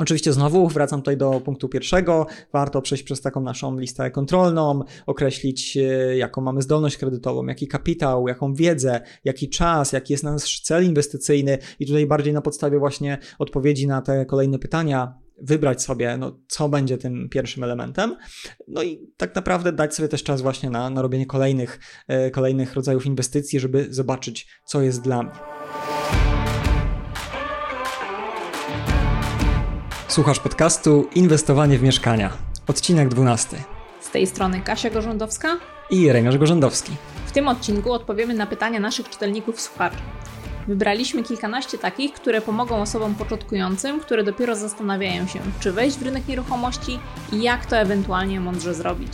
Oczywiście znowu wracam tutaj do punktu pierwszego. Warto przejść przez taką naszą listę kontrolną, określić e, jaką mamy zdolność kredytową, jaki kapitał, jaką wiedzę, jaki czas, jaki jest nasz cel inwestycyjny i tutaj bardziej na podstawie właśnie odpowiedzi na te kolejne pytania wybrać sobie, no, co będzie tym pierwszym elementem, no i tak naprawdę dać sobie też czas właśnie na, na robienie kolejnych, e, kolejnych rodzajów inwestycji, żeby zobaczyć, co jest dla mnie. Słuchasz podcastu Inwestowanie w mieszkania. Odcinek 12. Z tej strony Kasia Gorzędowska i Jeremiasz Gorzędowski. W tym odcinku odpowiemy na pytania naszych czytelników słuchaczy. Wybraliśmy kilkanaście takich, które pomogą osobom początkującym, które dopiero zastanawiają się, czy wejść w rynek nieruchomości i jak to ewentualnie mądrze zrobić.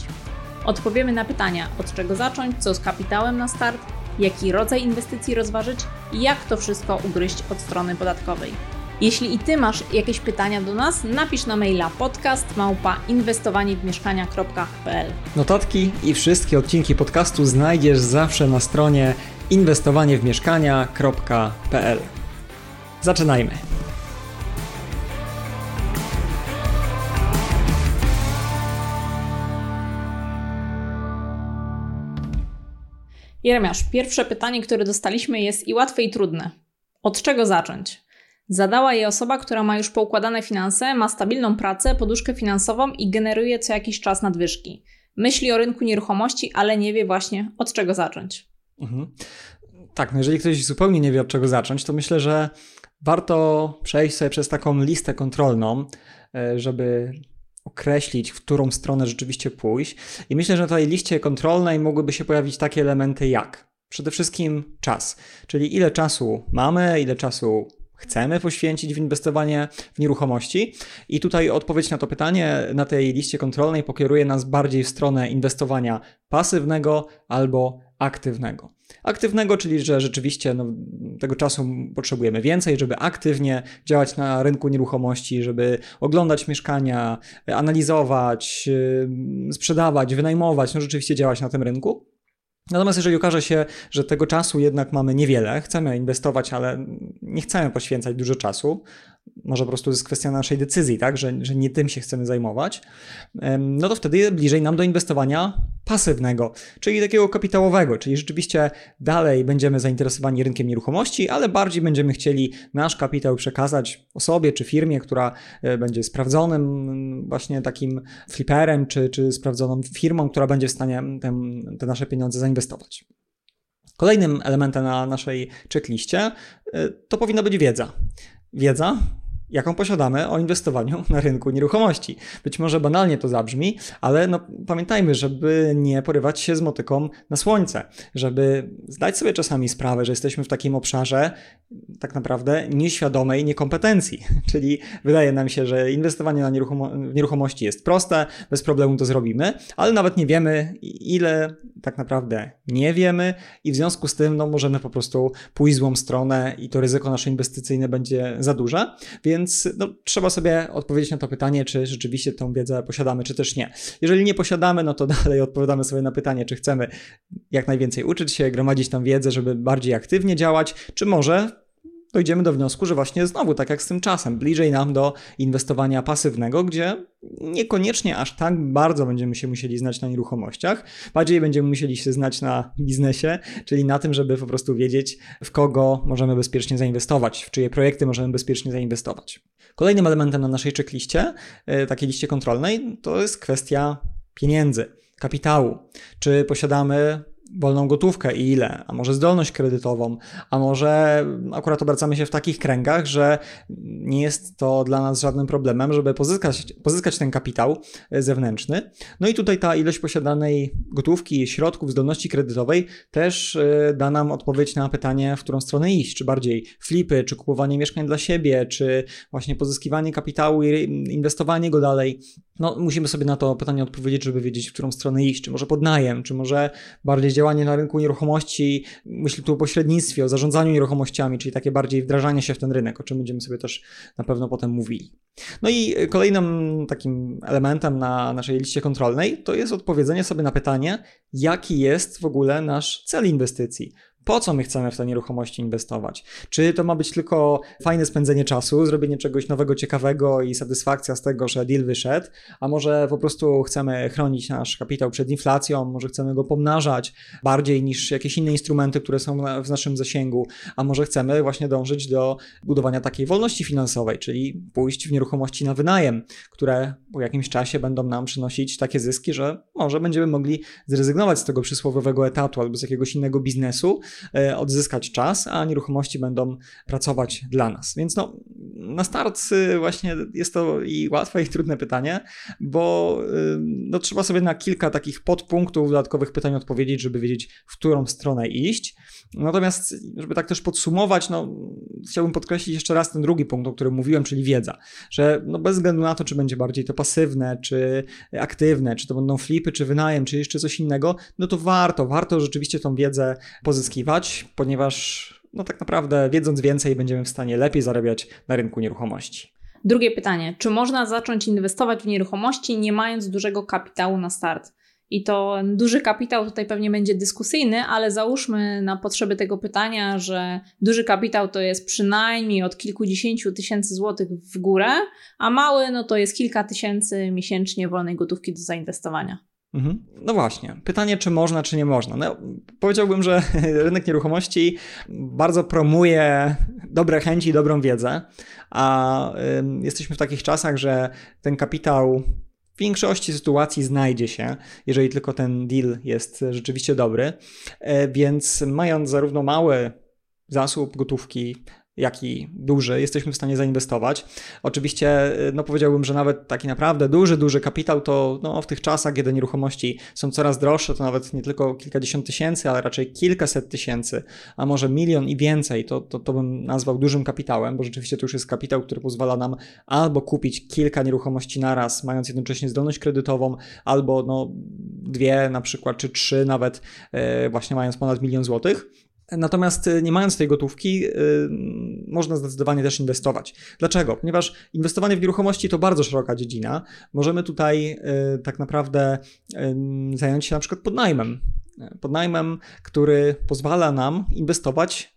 Odpowiemy na pytania, od czego zacząć, co z kapitałem na start, jaki rodzaj inwestycji rozważyć i jak to wszystko ugryźć od strony podatkowej. Jeśli i Ty masz jakieś pytania do nas, napisz na maila podcast małpa inwestowaniewmieszkania.pl Notatki i wszystkie odcinki podcastu znajdziesz zawsze na stronie inwestowaniewmieszkania.pl Zaczynajmy! Jeremiasz, pierwsze pytanie, które dostaliśmy jest i łatwe i trudne. Od czego zacząć? Zadała je osoba, która ma już poukładane finanse, ma stabilną pracę, poduszkę finansową i generuje co jakiś czas nadwyżki. Myśli o rynku nieruchomości, ale nie wie właśnie od czego zacząć. Mhm. Tak, no jeżeli ktoś zupełnie nie wie od czego zacząć, to myślę, że warto przejść sobie przez taką listę kontrolną, e, żeby określić, w którą stronę rzeczywiście pójść. I myślę, że na tej liście kontrolnej mogłyby się pojawić takie elementy jak przede wszystkim czas, czyli ile czasu mamy, ile czasu chcemy poświęcić w inwestowanie w nieruchomości. I tutaj odpowiedź na to pytanie na tej liście kontrolnej pokieruje nas bardziej w stronę inwestowania pasywnego albo aktywnego. Aktywnego, czyli że rzeczywiście no, tego czasu potrzebujemy więcej, żeby aktywnie działać na rynku nieruchomości, żeby oglądać mieszkania, analizować, sprzedawać, wynajmować, no rzeczywiście działać na tym rynku. Natomiast jeżeli okaże się, że tego czasu jednak mamy niewiele, chcemy inwestować, ale nie chcemy poświęcać dużo czasu, może po prostu jest kwestia naszej decyzji, tak, że, że nie tym się chcemy zajmować, no to wtedy bliżej nam do inwestowania pasywnego, czyli takiego kapitałowego, czyli rzeczywiście dalej będziemy zainteresowani rynkiem nieruchomości, ale bardziej będziemy chcieli nasz kapitał przekazać osobie czy firmie, która e, będzie sprawdzonym właśnie takim fliperem, czy, czy sprawdzoną firmą, która będzie w stanie te, te nasze pieniądze zainwestować. Kolejnym elementem na naszej checkliście e, to powinna być wiedza wiedza, jaką posiadamy o inwestowaniu na rynku nieruchomości. Być może banalnie to zabrzmi, ale no, pamiętajmy, żeby nie porywać się z motyką na słońce, żeby zdać sobie czasami sprawę, że jesteśmy w takim obszarze tak naprawdę nieświadomej niekompetencji. Czyli wydaje nam się, że inwestowanie na nieruchomo w nieruchomości jest proste, bez problemu to zrobimy, ale nawet nie wiemy, ile tak naprawdę nie wiemy i w związku z tym no, możemy po prostu pójść złą stronę i to ryzyko nasze inwestycyjne będzie za duże, więc no, trzeba sobie odpowiedzieć na to pytanie, czy rzeczywiście tą wiedzę posiadamy, czy też nie. Jeżeli nie posiadamy, no to dalej odpowiadamy sobie na pytanie, czy chcemy jak najwięcej uczyć się, gromadzić tam wiedzę, żeby bardziej aktywnie działać, czy może dojdziemy do wniosku, że właśnie znowu, tak jak z tym czasem, bliżej nam do inwestowania pasywnego, gdzie niekoniecznie aż tak bardzo będziemy się musieli znać na nieruchomościach, bardziej będziemy musieli się znać na biznesie, czyli na tym, żeby po prostu wiedzieć, w kogo możemy bezpiecznie zainwestować, w czyje projekty możemy bezpiecznie zainwestować. Kolejnym elementem na naszej checkliście, e, takiej liście kontrolnej, to jest kwestia pieniędzy, kapitału. Czy posiadamy wolną gotówkę i ile, a może zdolność kredytową, a może akurat obracamy się w takich kręgach, że nie jest to dla nas żadnym problemem, żeby pozyskać, pozyskać ten kapitał zewnętrzny. No i tutaj ta ilość posiadanej gotówki, środków, zdolności kredytowej też y, da nam odpowiedź na pytanie, w którą stronę iść, czy bardziej flipy, czy kupowanie mieszkań dla siebie, czy właśnie pozyskiwanie kapitału i inwestowanie go dalej. No, musimy sobie na to pytanie odpowiedzieć, żeby wiedzieć, w którą stronę iść, czy może podnajem, czy może bardziej działanie na rynku nieruchomości, myślę tu o pośrednictwie, o zarządzaniu nieruchomościami, czyli takie bardziej wdrażanie się w ten rynek, o czym będziemy sobie też na pewno potem mówili. No i kolejnym takim elementem na naszej liście kontrolnej to jest odpowiedzenie sobie na pytanie, jaki jest w ogóle nasz cel inwestycji po co my chcemy w te nieruchomości inwestować. Czy to ma być tylko fajne spędzenie czasu, zrobienie czegoś nowego, ciekawego i satysfakcja z tego, że deal wyszedł, a może po prostu chcemy chronić nasz kapitał przed inflacją, może chcemy go pomnażać bardziej niż jakieś inne instrumenty, które są w naszym zasięgu, a może chcemy właśnie dążyć do budowania takiej wolności finansowej, czyli pójść w nieruchomości na wynajem, które po jakimś czasie będą nam przynosić takie zyski, że może będziemy mogli zrezygnować z tego przysłowiowego etatu albo z jakiegoś innego biznesu, odzyskać czas, a nieruchomości będą pracować dla nas. Więc no, na start y, właśnie jest to i łatwe, i trudne pytanie, bo y, no, trzeba sobie na kilka takich podpunktów dodatkowych pytań odpowiedzieć, żeby wiedzieć, w którą stronę iść. Natomiast, żeby tak też podsumować, no, chciałbym podkreślić jeszcze raz ten drugi punkt, o którym mówiłem, czyli wiedza, że no, bez względu na to, czy będzie bardziej to pasywne, czy aktywne, czy to będą flipy, czy wynajem, czy jeszcze coś innego, no to warto, warto rzeczywiście tą wiedzę pozyskiwać, ponieważ no tak naprawdę wiedząc więcej będziemy w stanie lepiej zarabiać na rynku nieruchomości. Drugie pytanie, czy można zacząć inwestować w nieruchomości nie mając dużego kapitału na start? I to duży kapitał tutaj pewnie będzie dyskusyjny, ale załóżmy na potrzeby tego pytania, że duży kapitał to jest przynajmniej od kilkudziesięciu tysięcy złotych w górę, a mały no to jest kilka tysięcy miesięcznie wolnej gotówki do zainwestowania. Mhm. No właśnie, pytanie, czy można, czy nie można. No, powiedziałbym, że rynek nieruchomości bardzo promuje dobre chęci i dobrą wiedzę, a jesteśmy w takich czasach, że ten kapitał w większości sytuacji znajdzie się, jeżeli tylko ten deal jest rzeczywiście dobry. E, więc mając zarówno mały zasób gotówki, jak i duży, jesteśmy w stanie zainwestować. Oczywiście, no powiedziałbym, że nawet taki naprawdę duży, duży kapitał to no, w tych czasach, kiedy nieruchomości są coraz droższe, to nawet nie tylko kilkadziesiąt tysięcy, ale raczej kilkaset tysięcy, a może milion i więcej, to, to, to bym nazwał dużym kapitałem, bo rzeczywiście to już jest kapitał, który pozwala nam albo kupić kilka nieruchomości naraz, mając jednocześnie zdolność kredytową, albo no, dwie na przykład, czy trzy nawet, e, właśnie mając ponad milion złotych. Natomiast y, nie mając tej gotówki, yy, można zdecydowanie też inwestować. Dlaczego? Ponieważ inwestowanie w nieruchomości to bardzo szeroka dziedzina. Możemy tutaj yy, tak naprawdę zająć się na przykład podnajmem. Podnajmem, który pozwala nam inwestować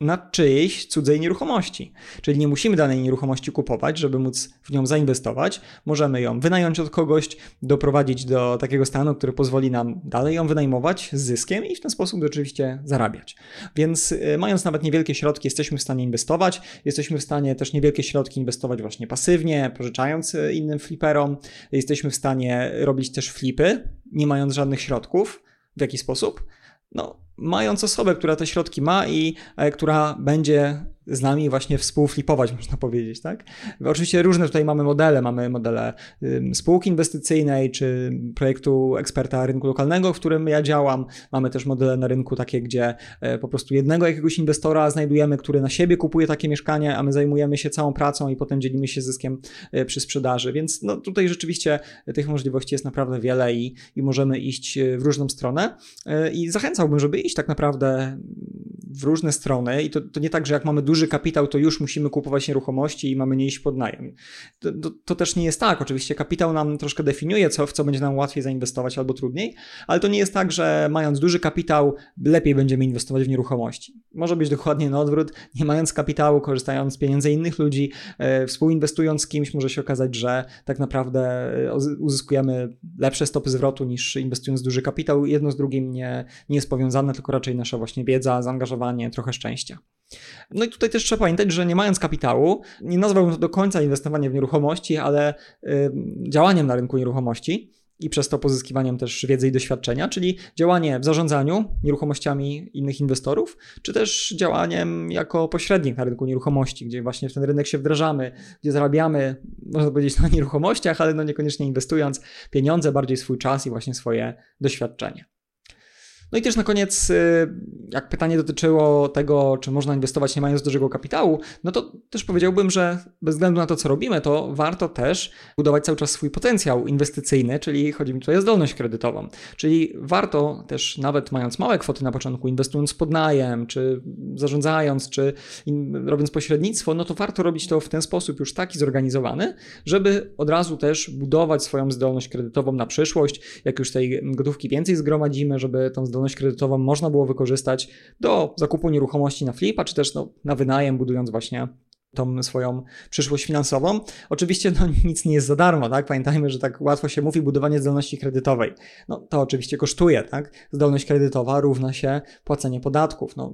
na czyjejś cudzej nieruchomości. Czyli nie musimy danej nieruchomości kupować, żeby móc w nią zainwestować. Możemy ją wynająć od kogoś, doprowadzić do takiego stanu, który pozwoli nam dalej ją wynajmować z zyskiem i w ten sposób oczywiście zarabiać. Więc y, mając nawet niewielkie środki, jesteśmy w stanie inwestować. Jesteśmy w stanie też niewielkie środki inwestować właśnie pasywnie, pożyczając y, innym fliperom. Jesteśmy w stanie robić też flipy, nie mając żadnych środków. W jaki sposób? No, mając osobę, która te środki ma i e, która będzie z nami właśnie współflipować, można powiedzieć, tak? Oczywiście różne tutaj mamy modele, mamy modele spółki inwestycyjnej, czy projektu eksperta rynku lokalnego, w którym ja działam, mamy też modele na rynku takie, gdzie e, po prostu jednego jakiegoś inwestora znajdujemy, który na siebie kupuje takie mieszkanie, a my zajmujemy się całą pracą i potem dzielimy się zyskiem e, przy sprzedaży, więc no tutaj rzeczywiście tych możliwości jest naprawdę wiele i, i możemy iść w różną stronę. I zachęcałbym, żeby iść tak naprawdę w różne strony. I to, to nie tak, że jak mamy duży kapitał, to już musimy kupować nieruchomości i mamy nie iść pod najem. To, to, to, też nie jest tak. Oczywiście kapitał nam troszkę definiuje, co, w co będzie nam łatwiej zainwestować albo trudniej, ale to nie jest tak, że mając duży kapitał, lepiej będziemy inwestować w nieruchomości. Może być dokładnie na odwrót. Nie mając kapitału, korzystając z pieniędzy innych ludzi, e, współinwestując z kimś, może się okazać, że tak naprawdę e, uzyskujemy lepsze stopy zwrotu niż inwestując duży kapitał. Jedno z drugim nie, nie jest powiązane, tylko raczej nasza właśnie wiedza, zaangażowanie, trochę szczęścia. No i tutaj też trzeba pamiętać, że nie mając kapitału, nie nazwałbym to do końca inwestowaniem w nieruchomości, ale y, działaniem na rynku nieruchomości i przez to pozyskiwaniem też wiedzy i doświadczenia, czyli działanie w zarządzaniu nieruchomościami innych inwestorów, czy też działaniem jako pośrednik na rynku nieruchomości, gdzie właśnie w ten rynek się wdrażamy, gdzie zarabiamy, można powiedzieć, na nieruchomościach, ale no niekoniecznie inwestując pieniądze, bardziej swój czas i właśnie swoje doświadczenie. No i też na koniec, y, jak pytanie dotyczyło tego, czy można inwestować nie mając dużego kapitału, no to też powiedziałbym, że bez względu na to, co robimy, to warto też budować cały czas swój potencjał inwestycyjny, czyli chodzi mi tutaj o zdolność kredytową. Czyli warto też, nawet mając małe kwoty na początku, inwestując pod najem, czy zarządzając, czy robiąc pośrednictwo, no to warto robić to w ten sposób już taki zorganizowany, żeby od razu też budować swoją zdolność kredytową na przyszłość. Jak już tej gotówki więcej zgromadzimy, żeby tą zdolność zdolność kredytową można było wykorzystać do zakupu nieruchomości na flipa, czy też no, na wynajem, budując właśnie tą swoją przyszłość finansową. Oczywiście no, nic nie jest za darmo, tak? Pamiętajmy, że tak łatwo się mówi budowanie zdolności kredytowej. No to oczywiście kosztuje, tak? Zdolność kredytowa równa się płacenie podatków. No,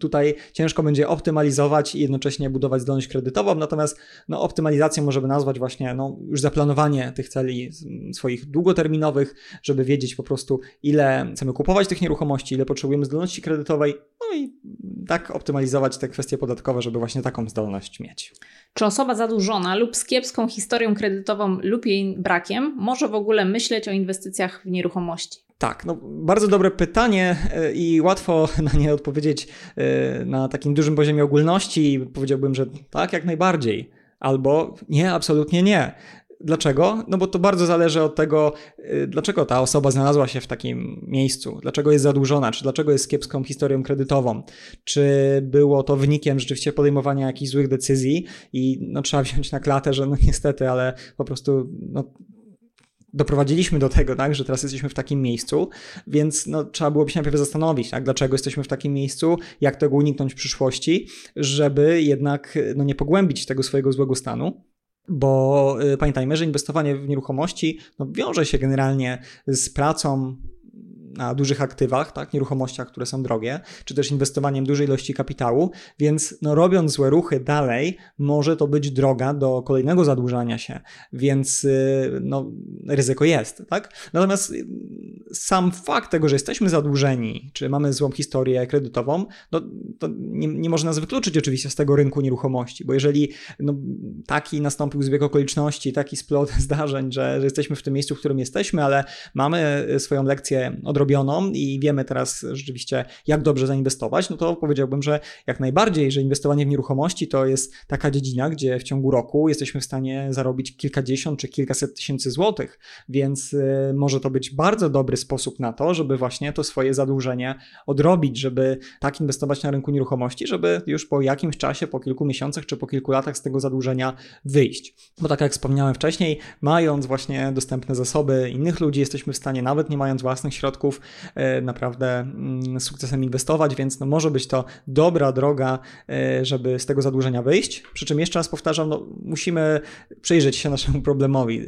tutaj ciężko będzie optymalizować i jednocześnie budować zdolność kredytową, natomiast no, optymalizacją możemy nazwać właśnie no, już zaplanowanie tych celi swoich długoterminowych, żeby wiedzieć po prostu ile chcemy kupować tych nieruchomości, ile potrzebujemy zdolności kredytowej, no i tak optymalizować te kwestie podatkowe, żeby właśnie taką zdolność mieć. Czy osoba zadłużona lub z kiepską historią kredytową lub jej brakiem może w ogóle myśleć o inwestycjach w nieruchomości? Tak, no bardzo dobre pytanie e, i łatwo na nie odpowiedzieć e, na takim dużym poziomie ogólności. Powiedziałbym, że tak, jak najbardziej. Albo nie, absolutnie nie. Dlaczego? No bo to bardzo zależy od tego, y, dlaczego ta osoba znalazła się w takim miejscu, dlaczego jest zadłużona, czy dlaczego jest kiepską historią kredytową, czy było to wynikiem rzeczywiście podejmowania jakichś złych decyzji? I no, trzeba wziąć na klatę, że no niestety, ale po prostu no, doprowadziliśmy do tego, tak, że teraz jesteśmy w takim miejscu, więc no, trzeba byłoby się najpierw zastanowić, tak, dlaczego jesteśmy w takim miejscu, jak tego uniknąć w przyszłości, żeby jednak no, nie pogłębić tego swojego złego stanu. Bo y, pamiętajmy, że inwestowanie w nieruchomości no, wiąże się generalnie z pracą na dużych aktywach, tak, nieruchomościach, które są drogie, czy też inwestowaniem dużej ilości kapitału, więc no, robiąc złe ruchy dalej, może to być droga do kolejnego zadłużania się, więc y, no, ryzyko jest. Tak? Natomiast y, sam fakt tego, że jesteśmy zadłużeni, czy mamy złą historię kredytową, no, to nie, nie może nas wykluczyć oczywiście z tego rynku nieruchomości, bo jeżeli no, taki nastąpił zbieg okoliczności, taki splot zdarzeń, że, że jesteśmy w tym miejscu, w którym jesteśmy, ale mamy y, swoją lekcję odrobioną, zrobioną i wiemy teraz rzeczywiście, jak dobrze zainwestować, no to powiedziałbym, że jak najbardziej, że inwestowanie w nieruchomości to jest taka dziedzina, gdzie w ciągu roku jesteśmy w stanie zarobić kilkadziesiąt czy kilkaset tysięcy złotych, więc y, może to być bardzo dobry sposób na to, żeby właśnie to swoje zadłużenie odrobić, żeby tak inwestować na rynku nieruchomości, żeby już po jakimś czasie, po kilku miesiącach czy po kilku latach z tego zadłużenia wyjść. Bo tak jak wspomniałem wcześniej, mając właśnie dostępne zasoby innych ludzi, jesteśmy w stanie, nawet nie mając własnych środków, E, naprawdę mm, sukcesem inwestować, więc no może być to dobra droga, e, żeby z tego zadłużenia wyjść. Przy czym jeszcze raz powtarzam, no musimy przyjrzeć się naszemu problemowi e,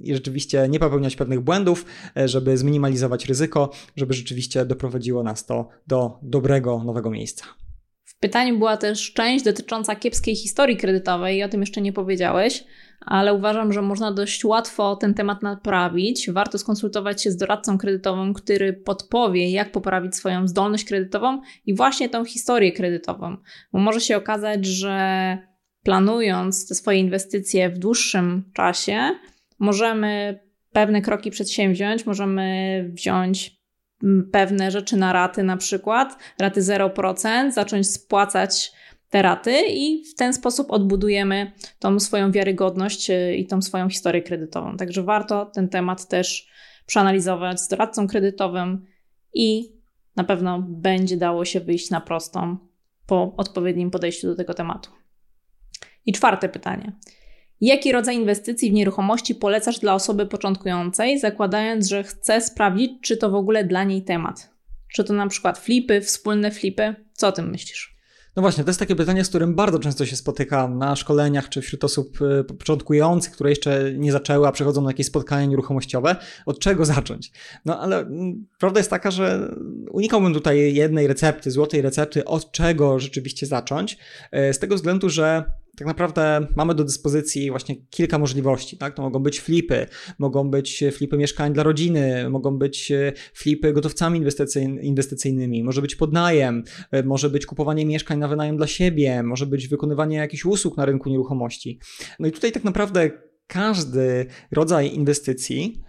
i rzeczywiście nie popełniać pewnych błędów, żeby zminimalizować ryzyko, żeby rzeczywiście doprowadziło nas to do dobrego nowego miejsca. W pytaniu była też część dotycząca kiepskiej historii kredytowej i o tym jeszcze nie powiedziałeś ale uważam, że można dość łatwo ten temat naprawić. Warto skonsultować się z doradcą kredytowym, który podpowie, jak poprawić swoją zdolność kredytową i właśnie tą historię kredytową. Bo może się okazać, że planując te swoje inwestycje w dłuższym czasie, możemy pewne kroki przedsięwziąć, możemy wziąć pewne rzeczy na raty, na przykład raty 0%, zacząć spłacać te raty i w ten sposób odbudujemy tą swoją wiarygodność y, i tą swoją historię kredytową. Także warto ten temat też przeanalizować z doradcą kredytowym i na pewno będzie dało się wyjść na prostą po odpowiednim podejściu do tego tematu. I czwarte pytanie. Jaki rodzaj inwestycji w nieruchomości polecasz dla osoby początkującej, zakładając, że chce sprawdzić, czy to w ogóle dla niej temat? Czy to na przykład flipy, wspólne flipy? Co o tym myślisz? No właśnie, to jest takie pytanie, z którym bardzo często się spotykam na szkoleniach czy wśród osób y, początkujących, które jeszcze nie zaczęły, a przychodzą na jakieś spotkania nieruchomościowe. Od czego zacząć? No ale mm, prawda jest taka, że unikałbym tutaj jednej recepty, złotej recepty, od czego rzeczywiście zacząć, y, z tego względu, że tak naprawdę mamy do dyspozycji właśnie kilka możliwości. Tak? To mogą być flipy, mogą być flipy mieszkań dla rodziny, mogą być e, flipy gotowcami inwestycyjnymi, może być podnajem, e, może być kupowanie mieszkań na wynajem dla siebie, może być wykonywanie jakichś usług na rynku nieruchomości. No i tutaj tak naprawdę każdy rodzaj inwestycji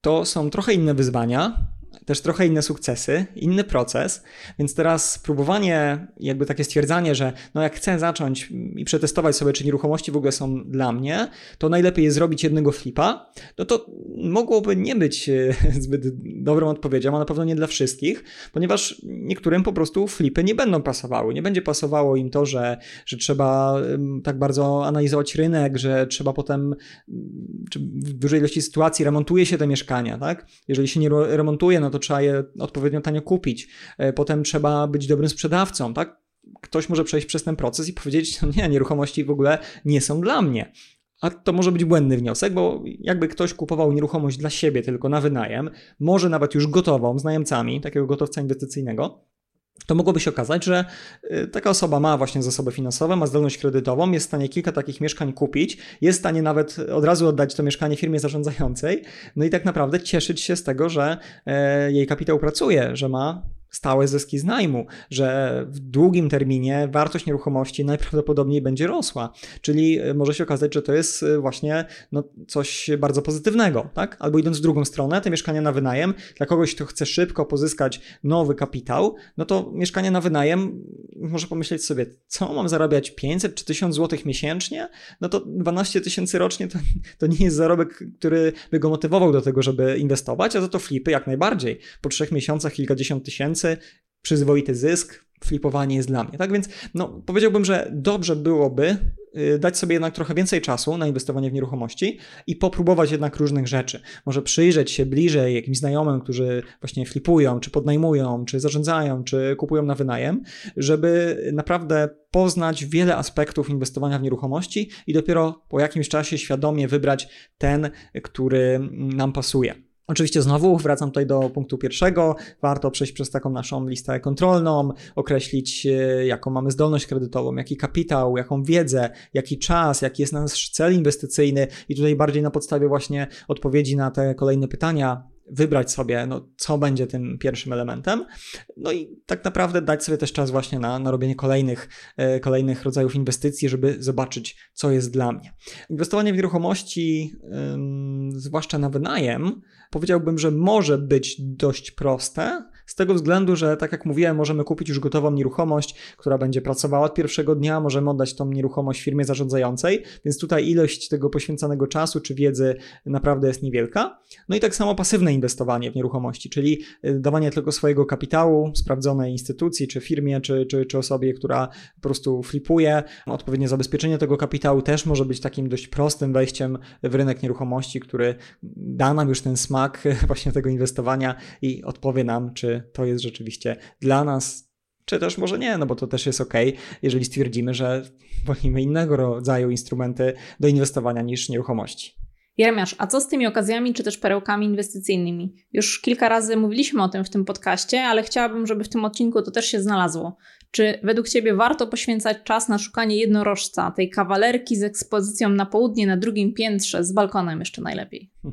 to są trochę inne wyzwania, też trochę inne sukcesy, inny proces, więc teraz próbowanie, jakby takie stwierdzanie, że no jak chcę zacząć i przetestować sobie, czy nieruchomości w ogóle są dla mnie, to najlepiej jest zrobić jednego flipa, no to mogłoby nie być e, zbyt dobrą odpowiedzią, a na pewno nie dla wszystkich, ponieważ niektórym po prostu flipy nie będą pasowały. Nie będzie pasowało im to, że, że trzeba tak bardzo analizować rynek, że trzeba potem, czy w dużej ilości sytuacji remontuje się te mieszkania, tak? Jeżeli się nie remontuje no to trzeba je odpowiednio tanio kupić. E, potem trzeba być dobrym sprzedawcą, tak? Ktoś może przejść przez ten proces i powiedzieć, no nie, nieruchomości w ogóle nie są dla mnie. A to może być błędny wniosek, bo jakby ktoś kupował nieruchomość dla siebie tylko na wynajem, może nawet już gotową z najemcami, takiego gotowca inwestycyjnego, to mogłoby się okazać, że y, taka osoba ma właśnie zasoby finansowe, ma zdolność kredytową, jest w stanie kilka takich mieszkań kupić, jest w stanie nawet od razu oddać to mieszkanie firmie zarządzającej, no i tak naprawdę cieszyć się z tego, że e, jej kapitał pracuje, że ma stałe zyski z najmu, że w długim terminie wartość nieruchomości najprawdopodobniej będzie rosła. Czyli e, może się okazać, że to jest e, właśnie no, coś bardzo pozytywnego, tak? Albo idąc w drugą stronę, te mieszkania na wynajem, dla kogoś, kto chce szybko pozyskać nowy kapitał, no to mieszkanie na wynajem może pomyśleć sobie, co mam zarabiać 500 czy 1000 zł miesięcznie? No to 12 tysięcy rocznie to, to nie jest zarobek, który by go motywował do tego, żeby inwestować, a za to flipy jak najbardziej. Po trzech miesiącach kilkadziesiąt tysięcy tysięcy, przyzwoity zysk, flipowanie jest dla mnie. Tak więc no, powiedziałbym, że dobrze byłoby y, dać sobie jednak trochę więcej czasu na inwestowanie w nieruchomości i popróbować jednak różnych rzeczy. Może przyjrzeć się bliżej jakimś znajomym, którzy właśnie flipują, czy podnajmują, czy zarządzają, czy kupują na wynajem, żeby naprawdę poznać wiele aspektów inwestowania w nieruchomości i dopiero po jakimś czasie świadomie wybrać ten, który nam pasuje. Oczywiście znowu wracam tutaj do punktu pierwszego. Warto przejść przez taką naszą listę kontrolną, określić e, jaką mamy zdolność kredytową, jaki kapitał, jaką wiedzę, jaki czas, jaki jest nasz cel inwestycyjny i tutaj bardziej na podstawie właśnie odpowiedzi na te kolejne pytania wybrać sobie, no, co będzie tym pierwszym elementem, no i tak naprawdę dać sobie też czas właśnie na, na robienie kolejnych, e, kolejnych rodzajów inwestycji, żeby zobaczyć, co jest dla mnie. Inwestowanie w nieruchomości, zwłaszcza na wynajem, powiedziałbym, że może być dość proste, z tego względu, że tak jak mówiłem, możemy kupić już gotową nieruchomość, która będzie pracowała od pierwszego dnia, możemy oddać tą nieruchomość firmie zarządzającej, więc tutaj ilość tego poświęcanego czasu czy wiedzy naprawdę jest niewielka. No i tak samo pasywne inwestowanie w nieruchomości, czyli y, dawanie tylko swojego kapitału sprawdzonej instytucji, czy firmie, czy, czy, czy osobie, która po prostu flipuje. Odpowiednie zabezpieczenie tego kapitału też może być takim dość prostym wejściem w rynek nieruchomości, który da nam już ten smak właśnie tego inwestowania i odpowie nam, czy to jest rzeczywiście dla nas, czy też może nie, no bo to też jest ok, jeżeli stwierdzimy, że wolimy innego rodzaju instrumenty do inwestowania niż nieruchomości. Jeremiasz, a co z tymi okazjami czy też perełkami inwestycyjnymi? Już kilka razy mówiliśmy o tym w tym podcaście, ale chciałabym, żeby w tym odcinku to też się znalazło. Czy według Ciebie warto poświęcać czas na szukanie jednorożca, tej kawalerki z ekspozycją na południe na drugim piętrze, z balkonem jeszcze najlepiej?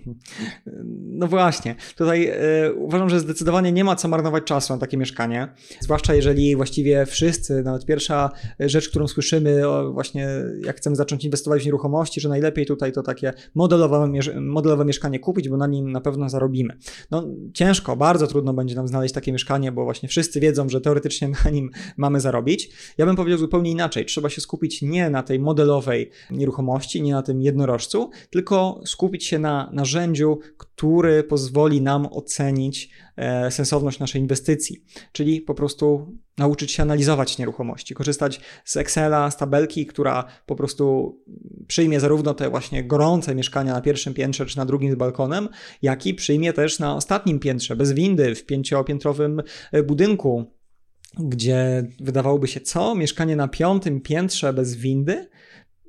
No właśnie, tutaj y, uważam, że zdecydowanie nie ma co marnować czasu na takie mieszkanie, zwłaszcza jeżeli właściwie wszyscy, nawet pierwsza rzecz, którą słyszymy, o właśnie jak chcemy zacząć inwestować w nieruchomości, że najlepiej tutaj to takie modelowe, modelowe mieszkanie kupić, bo na nim na pewno zarobimy. No ciężko, bardzo trudno będzie nam znaleźć takie mieszkanie, bo właśnie wszyscy wiedzą, że teoretycznie na nim mamy zarobić. Ja bym powiedział zupełnie inaczej, trzeba się skupić nie na tej modelowej nieruchomości, nie na tym jednorożcu, tylko skupić się na narzędziu, który pozwoli nam ocenić e, sensowność naszej inwestycji, czyli po prostu nauczyć się analizować nieruchomości, korzystać z Excela, z tabelki, która po prostu przyjmie zarówno te właśnie gorące mieszkania na pierwszym piętrze czy na drugim z balkonem, jak i przyjmie też na ostatnim piętrze, bez windy, w pięciopiętrowym e, budynku, gdzie wydawałoby się, co? Mieszkanie na piątym piętrze bez windy?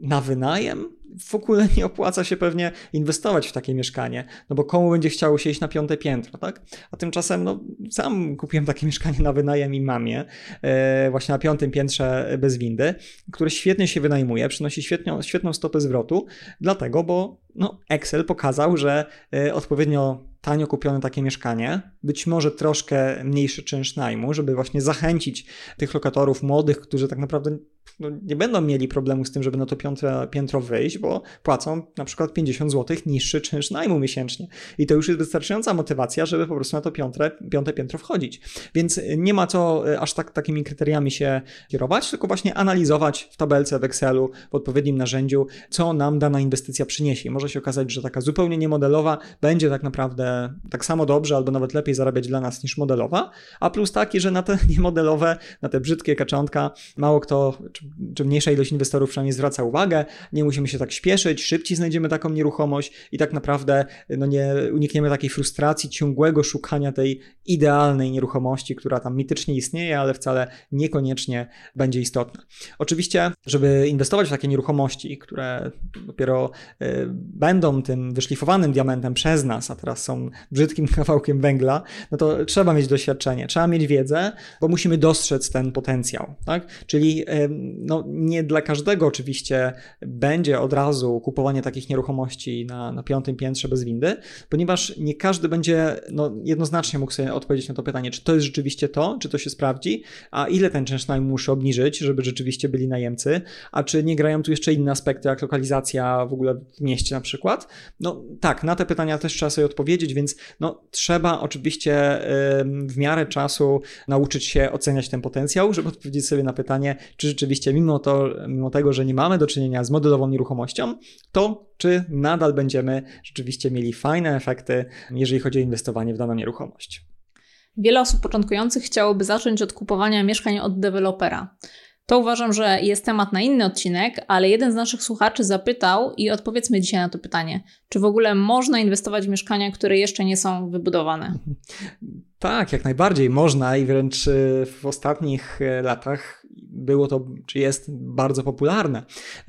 Na wynajem? w ogóle nie opłaca się pewnie inwestować w takie mieszkanie, no bo komu będzie chciało się iść na piąte piętro, tak? A tymczasem, no, sam kupiłem takie mieszkanie na wynajem i mamie, e, właśnie na piątym piętrze bez windy, które świetnie się wynajmuje, przynosi świetną, świetną stopę zwrotu, dlatego, bo no, Excel pokazał, że e, odpowiednio tanio kupione takie mieszkanie, być może troszkę mniejszy czynsz najmu, żeby właśnie zachęcić tych lokatorów młodych, którzy tak naprawdę no, nie będą mieli problemu z tym, żeby na to piętro, piętro wyjść, bo płacą na przykład 50 zł niższy czynsz najmu miesięcznie. I to już jest wystarczająca motywacja, żeby po prostu na to piąte, piąte piętro wchodzić. Więc nie ma co e, aż tak takimi kryteriami się kierować, tylko właśnie analizować w tabelce w Excelu, w odpowiednim narzędziu, co nam dana inwestycja przyniesie. Może się okazać, że taka zupełnie niemodelowa będzie tak naprawdę tak samo dobrze albo nawet lepiej zarabiać dla nas niż modelowa, a plus taki, że na te niemodelowe, na te brzydkie kaczątka mało kto, czy, czy mniejsza ilość inwestorów przynajmniej zwraca uwagę, nie musimy się tak śpieszyć, szybciej znajdziemy taką nieruchomość i tak naprawdę no nie unikniemy takiej frustracji ciągłego szukania tej idealnej nieruchomości, która tam mitycznie istnieje, ale wcale niekoniecznie będzie istotna. Oczywiście, żeby inwestować w takie nieruchomości, które dopiero y, będą tym wyszlifowanym diamentem przez nas, a teraz są brzydkim kawałkiem węgla, no to trzeba mieć doświadczenie, trzeba mieć wiedzę, bo musimy dostrzec ten potencjał. Tak? Czyli no, nie dla każdego oczywiście będzie od razu kupowanie takich nieruchomości na, na piątym piętrze bez windy, ponieważ nie każdy będzie no, jednoznacznie mógł sobie odpowiedzieć na to pytanie, czy to jest rzeczywiście to, czy to się sprawdzi, a ile ten czynsz najmu muszę obniżyć, żeby rzeczywiście byli najemcy, a czy nie grają tu jeszcze inne aspekty, jak lokalizacja w ogóle w mieście na przykład. No tak, na te pytania też trzeba sobie odpowiedzieć, więc no, trzeba oczywiście w miarę czasu nauczyć się oceniać ten potencjał, żeby odpowiedzieć sobie na pytanie, czy rzeczywiście mimo, to, mimo tego, że nie mamy do czynienia z modelową nieruchomością, to czy nadal będziemy rzeczywiście mieli fajne efekty, jeżeli chodzi o inwestowanie w daną nieruchomość. Wiele osób początkujących chciałoby zacząć od kupowania mieszkań od dewelopera. To uważam, że jest temat na inny odcinek, ale jeden z naszych słuchaczy zapytał i odpowiedzmy dzisiaj na to pytanie. Czy w ogóle można inwestować w mieszkania, które jeszcze nie są wybudowane? Tak, jak najbardziej można i wręcz w ostatnich y, latach było to, czy jest bardzo popularne.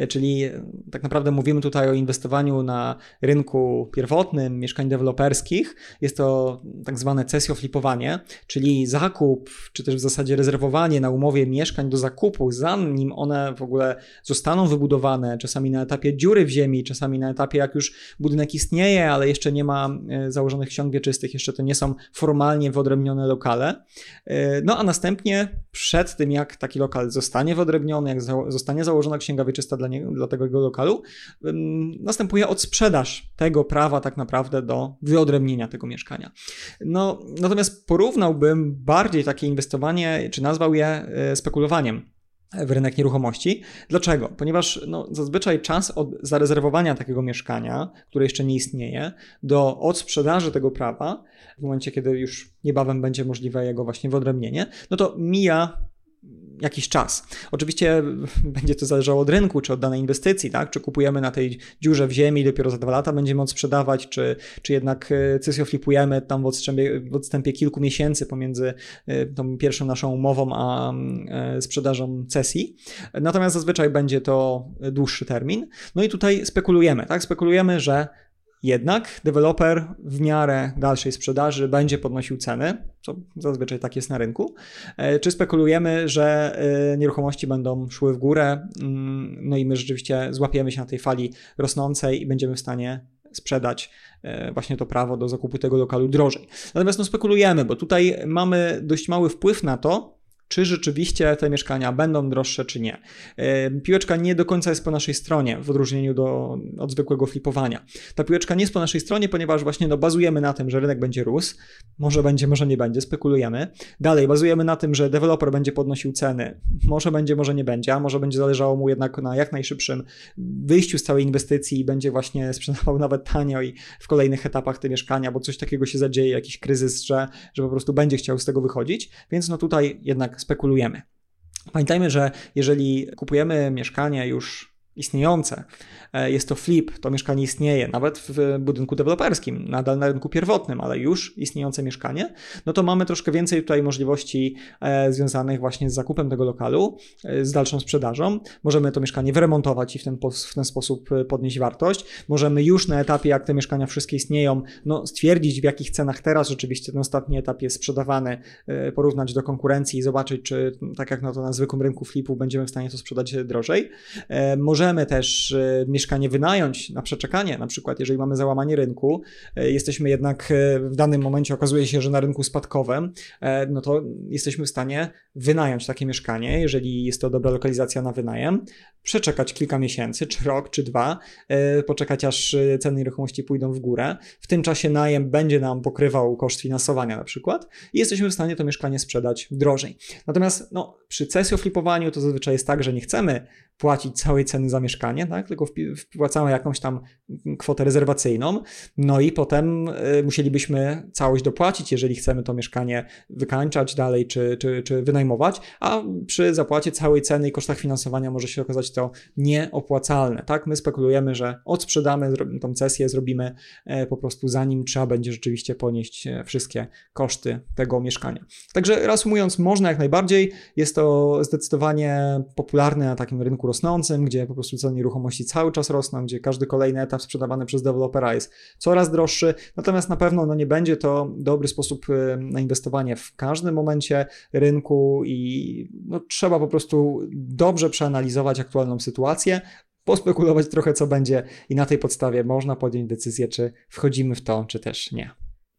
Czyli tak naprawdę mówimy tutaj o inwestowaniu na rynku pierwotnym mieszkań deweloperskich. Jest to tak zwane cesjoflipowanie, czyli zakup, czy też w zasadzie rezerwowanie na umowie mieszkań do zakupu, zanim one w ogóle zostaną wybudowane, czasami na etapie dziury w ziemi, czasami na etapie jak już budynek istnieje, ale jeszcze nie ma założonych ksiąg wieczystych, jeszcze to nie są formalnie wyodrębnione lokale. E, no a następnie przed tym, jak taki lokal zostanie wyodrębniony, jak zostanie założona księga wieczysta dla, dla tego lokalu, następuje odsprzedaż tego prawa tak naprawdę do wyodrębnienia tego mieszkania. No, natomiast porównałbym bardziej takie inwestowanie, czy nazwał je e, spekulowaniem w rynek nieruchomości. Dlaczego? Ponieważ no, zazwyczaj czas od zarezerwowania takiego mieszkania, które jeszcze nie istnieje, do odsprzedaży tego prawa, w momencie kiedy już niebawem będzie możliwe jego właśnie wyodrębnienie, no to mija jakiś czas. Oczywiście będzie to zależało od rynku, czy od danej inwestycji, tak? Czy kupujemy na tej dziurze w ziemi i dopiero za dwa lata będziemy sprzedawać, czy, czy jednak e, cysjo flipujemy tam w odstępie, w odstępie kilku miesięcy pomiędzy e, tą pierwszą naszą umową a e, sprzedażą cesji. Natomiast zazwyczaj będzie to dłuższy termin. No i tutaj spekulujemy, tak? Spekulujemy, że jednak deweloper w miarę dalszej sprzedaży będzie podnosił ceny, co zazwyczaj tak jest na rynku. E, czy spekulujemy, że e, nieruchomości będą szły w górę, mm, no i my rzeczywiście złapiemy się na tej fali rosnącej i będziemy w stanie sprzedać e, właśnie to prawo do zakupu tego lokalu drożej. Natomiast no spekulujemy, bo tutaj mamy dość mały wpływ na to, czy rzeczywiście te mieszkania będą droższe, czy nie. Piłeczka nie do końca jest po naszej stronie, w odróżnieniu do, od zwykłego flipowania. Ta piłeczka nie jest po naszej stronie, ponieważ właśnie no, bazujemy na tym, że rynek będzie rósł, może będzie, może nie będzie, spekulujemy. Dalej, bazujemy na tym, że deweloper będzie podnosił ceny, może będzie, może nie będzie, a może będzie zależało mu jednak na jak najszybszym wyjściu z całej inwestycji i będzie właśnie sprzedawał nawet tanio i w kolejnych etapach te mieszkania, bo coś takiego się zadzieje, jakiś kryzys, że, że po prostu będzie chciał z tego wychodzić, więc no tutaj jednak spekulujemy. Pamiętajmy, że jeżeli kupujemy mieszkanie już istniejące, e, jest to flip, to mieszkanie istnieje, nawet w budynku deweloperskim, nadal na rynku pierwotnym, ale już istniejące mieszkanie, no to mamy troszkę więcej tutaj możliwości e, związanych właśnie z zakupem tego lokalu, e, z dalszą sprzedażą. Możemy to mieszkanie wyremontować i w ten, w ten sposób podnieść wartość. Możemy już na etapie, jak te mieszkania wszystkie istnieją, no stwierdzić w jakich cenach teraz rzeczywiście ten ostatni etap jest sprzedawany, porównać do konkurencji i zobaczyć, czy tak jak na to na zwykłym rynku flipu będziemy w stanie to sprzedać drożej. Możemy możemy też e, mieszkanie wynająć na przeczekanie, na przykład jeżeli mamy załamanie rynku, e, jesteśmy jednak e, w danym momencie, okazuje się, że na rynku spadkowym, no to jesteśmy w stanie wynająć takie mieszkanie, jeżeli jest to dobra lokalizacja na wynajem, przeczekać kilka miesięcy, czy rok, czy dwa, poczekać aż ceny nieruchomości pójdą w górę. W tym czasie najem będzie nam pokrywał koszt finansowania na przykład i jesteśmy w stanie to mieszkanie sprzedać drożej. Natomiast no, przy cesjoflipowaniu to zazwyczaj jest tak, że nie chcemy płacić całej ceny za mieszkanie, tak? tylko wpłacamy jakąś tam kwotę rezerwacyjną, no i potem y, musielibyśmy całość dopłacić, jeżeli chcemy to mieszkanie wykańczać dalej czy, czy, czy wynajmować, a przy zapłacie całej ceny i kosztach finansowania może się okazać to nieopłacalne. Tak? My spekulujemy, że odsprzedamy tą cesję, zrobimy e, po prostu zanim trzeba będzie rzeczywiście ponieść e, wszystkie koszty tego mieszkania. Także reasumując, można jak najbardziej. Jest to zdecydowanie popularne na takim rynku rosnącym, gdzie po prostu ceny nieruchomości cały czas rosną, gdzie każdy kolejny etap sprzedawany przez dewelopera jest coraz droższy. Natomiast na pewno no, nie będzie to dobry sposób e, na inwestowanie w każdym momencie rynku i no, trzeba po prostu dobrze przeanalizować aktualną sytuację, pospekulować trochę, co będzie, i na tej podstawie można podjąć decyzję, czy wchodzimy w to, czy też nie.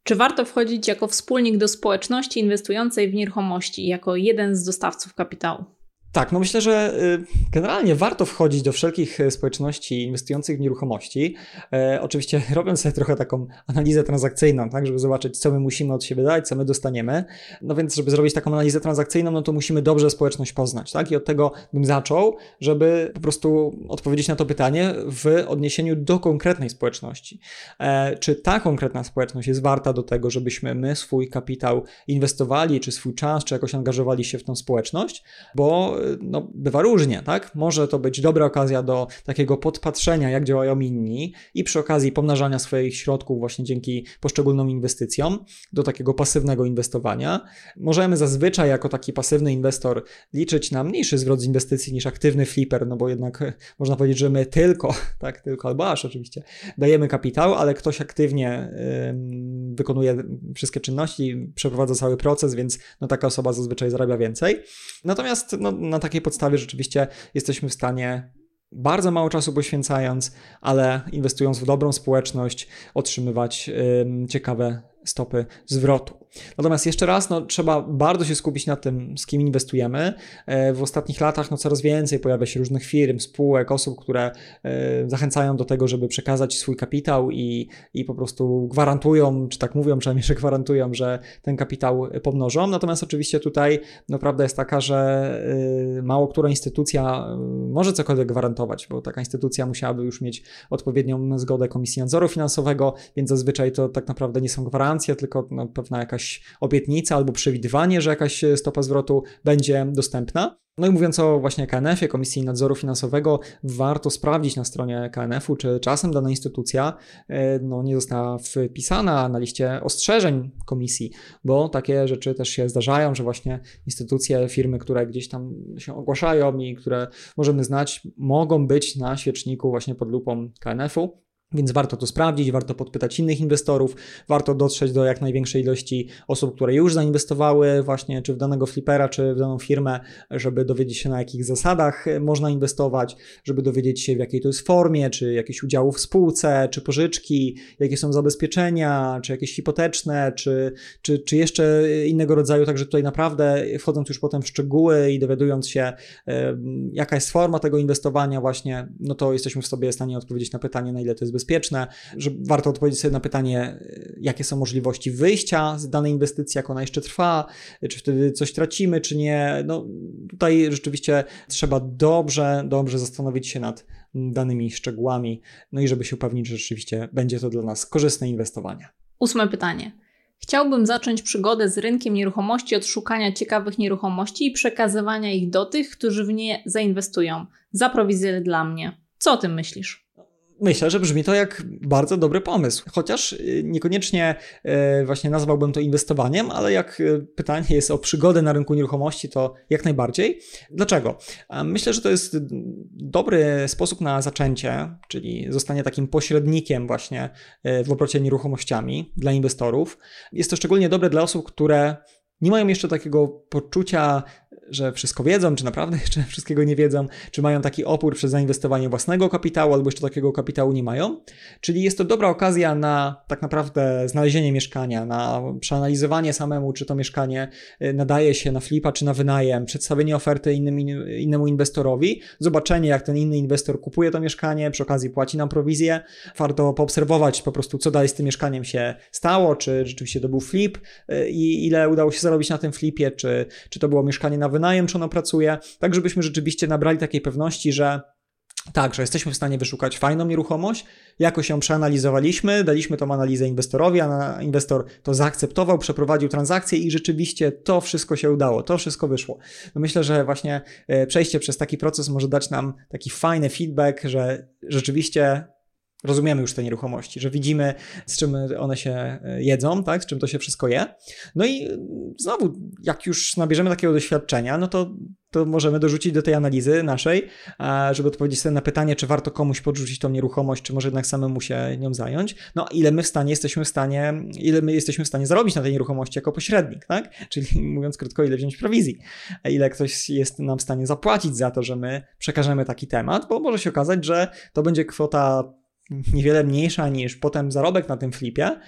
Czy warto wchodzić jako wspólnik do społeczności inwestującej w nieruchomości, jako jeden z dostawców kapitału? Tak, no myślę, że y, generalnie warto wchodzić do wszelkich y, społeczności inwestujących w nieruchomości. E, oczywiście robiąc sobie trochę taką analizę transakcyjną, tak, żeby zobaczyć, co my musimy od siebie dać, co my dostaniemy. No więc, żeby zrobić taką analizę transakcyjną, no to musimy dobrze społeczność poznać, tak? I od tego bym zaczął, żeby po prostu odpowiedzieć na to pytanie w odniesieniu do konkretnej społeczności. E, czy ta konkretna społeczność jest warta do tego, żebyśmy my swój kapitał inwestowali, czy swój czas, czy jakoś angażowali się w tą społeczność? Bo no, bywa różnie, tak? Może to być dobra okazja do takiego podpatrzenia, jak działają inni i przy okazji pomnażania swoich środków właśnie dzięki poszczególnym inwestycjom, do takiego pasywnego inwestowania. Możemy zazwyczaj jako taki pasywny inwestor liczyć na mniejszy zwrot z inwestycji niż aktywny flipper, no bo jednak można powiedzieć, że my tylko, tak, tylko albo aż oczywiście, dajemy kapitał, ale ktoś aktywnie yy, wykonuje wszystkie czynności, przeprowadza cały proces, więc no taka osoba zazwyczaj zarabia więcej. Natomiast no, na takiej podstawie rzeczywiście jesteśmy w stanie bardzo mało czasu poświęcając, ale inwestując w dobrą społeczność, otrzymywać ciekawe stopy zwrotu. Natomiast jeszcze raz, no, trzeba bardzo się skupić na tym, z kim inwestujemy. E, w ostatnich latach no, coraz więcej pojawia się różnych firm, spółek, osób, które e, zachęcają do tego, żeby przekazać swój kapitał i, i po prostu gwarantują, czy tak mówią, przynajmniej, że gwarantują, że ten kapitał pomnożą. Natomiast oczywiście tutaj no, prawda jest taka, że e, mało która instytucja może cokolwiek gwarantować, bo taka instytucja musiałaby już mieć odpowiednią zgodę Komisji Nadzoru Finansowego, więc zazwyczaj to tak naprawdę nie są gwarancje, tylko no, pewna jakaś jakaś obietnica albo przewidywanie, że jakaś stopa zwrotu będzie dostępna. No i mówiąc o właśnie KNF-ie, Komisji Nadzoru Finansowego, warto sprawdzić na stronie KNF-u, czy czasem dana instytucja e, no, nie została wpisana na liście ostrzeżeń komisji, bo takie rzeczy też się zdarzają, że właśnie instytucje, firmy, które gdzieś tam się ogłaszają i które możemy znać, mogą być na świeczniku właśnie pod lupą KNF-u. Więc warto to sprawdzić, warto podpytać innych inwestorów, warto dotrzeć do jak największej ilości osób, które już zainwestowały właśnie czy w danego flipera, czy w daną firmę, żeby dowiedzieć się na jakich zasadach można inwestować, żeby dowiedzieć się w jakiej to jest formie, czy jakieś udziały w spółce, czy pożyczki, jakie są zabezpieczenia, czy jakieś hipoteczne, czy, czy, czy jeszcze innego rodzaju. Także tutaj naprawdę wchodząc już potem w szczegóły i dowiadując się, jaka jest forma tego inwestowania właśnie, no to jesteśmy w sobie w stanie odpowiedzieć na pytanie, na ile to jest bezpieczne, że warto odpowiedzieć sobie na pytanie, jakie są możliwości wyjścia z danej inwestycji, jak ona jeszcze trwa, czy wtedy coś tracimy, czy nie. No, tutaj rzeczywiście trzeba dobrze, dobrze zastanowić się nad danymi szczegółami, no i żeby się upewnić, że rzeczywiście będzie to dla nas korzystne inwestowanie. Ósme pytanie. Chciałbym zacząć przygodę z rynkiem nieruchomości od szukania ciekawych nieruchomości i przekazywania ich do tych, którzy w nie zainwestują. Za prowizję dla mnie. Co o tym myślisz? Myślę, że brzmi to jak bardzo dobry pomysł, chociaż y, niekoniecznie y, właśnie nazwałbym to inwestowaniem, ale jak y, pytanie jest o przygodę na rynku nieruchomości, to jak najbardziej. Dlaczego? Myślę, że to jest dobry sposób na zaczęcie, czyli zostanie takim pośrednikiem właśnie w obrocie nieruchomościami dla inwestorów. Jest to szczególnie dobre dla osób, które nie mają jeszcze takiego poczucia że wszystko wiedzą, czy naprawdę jeszcze wszystkiego nie wiedzą, czy mają taki opór przez zainwestowanie własnego kapitału, albo jeszcze takiego kapitału nie mają. Czyli jest to dobra okazja na tak naprawdę znalezienie mieszkania, na przeanalizowanie samemu, czy to mieszkanie y, nadaje się na flipa, czy na wynajem, przedstawienie oferty innym, innemu inwestorowi, zobaczenie, jak ten inny inwestor kupuje to mieszkanie, przy okazji płaci nam prowizję. Warto poobserwować po prostu, co dalej z tym mieszkaniem się stało, czy rzeczywiście to był flip y, i ile udało się zarobić na tym flipie, czy, czy to było mieszkanie na wynajem, czy ono pracuje, tak żebyśmy rzeczywiście nabrali takiej pewności, że tak, że jesteśmy w stanie wyszukać fajną nieruchomość, jakoś ją przeanalizowaliśmy, daliśmy tą analizę inwestorowi, a inwestor to zaakceptował, przeprowadził transakcję i rzeczywiście to wszystko się udało, to wszystko wyszło. No myślę, że właśnie e, przejście przez taki proces może dać nam taki fajny feedback, że rzeczywiście rozumiemy już te nieruchomości, że widzimy, z czym one się e, jedzą, tak, z czym to się wszystko je. No i znowu, jak już nabierzemy takiego doświadczenia, no to, to możemy dorzucić do tej analizy naszej, żeby odpowiedzieć sobie na pytanie, czy warto komuś podrzucić tą nieruchomość, czy może jednak samemu się nią zająć. No, ile my w stanie jesteśmy w stanie, ile my jesteśmy w stanie zarobić na tej nieruchomości jako pośrednik, tak? Czyli mówiąc krótko, ile wziąć prowizji, ile ktoś jest nam w stanie zapłacić za to, że my przekażemy taki temat, bo może się okazać, że to będzie kwota niewiele mniejsza niż potem zarobek na tym flipie,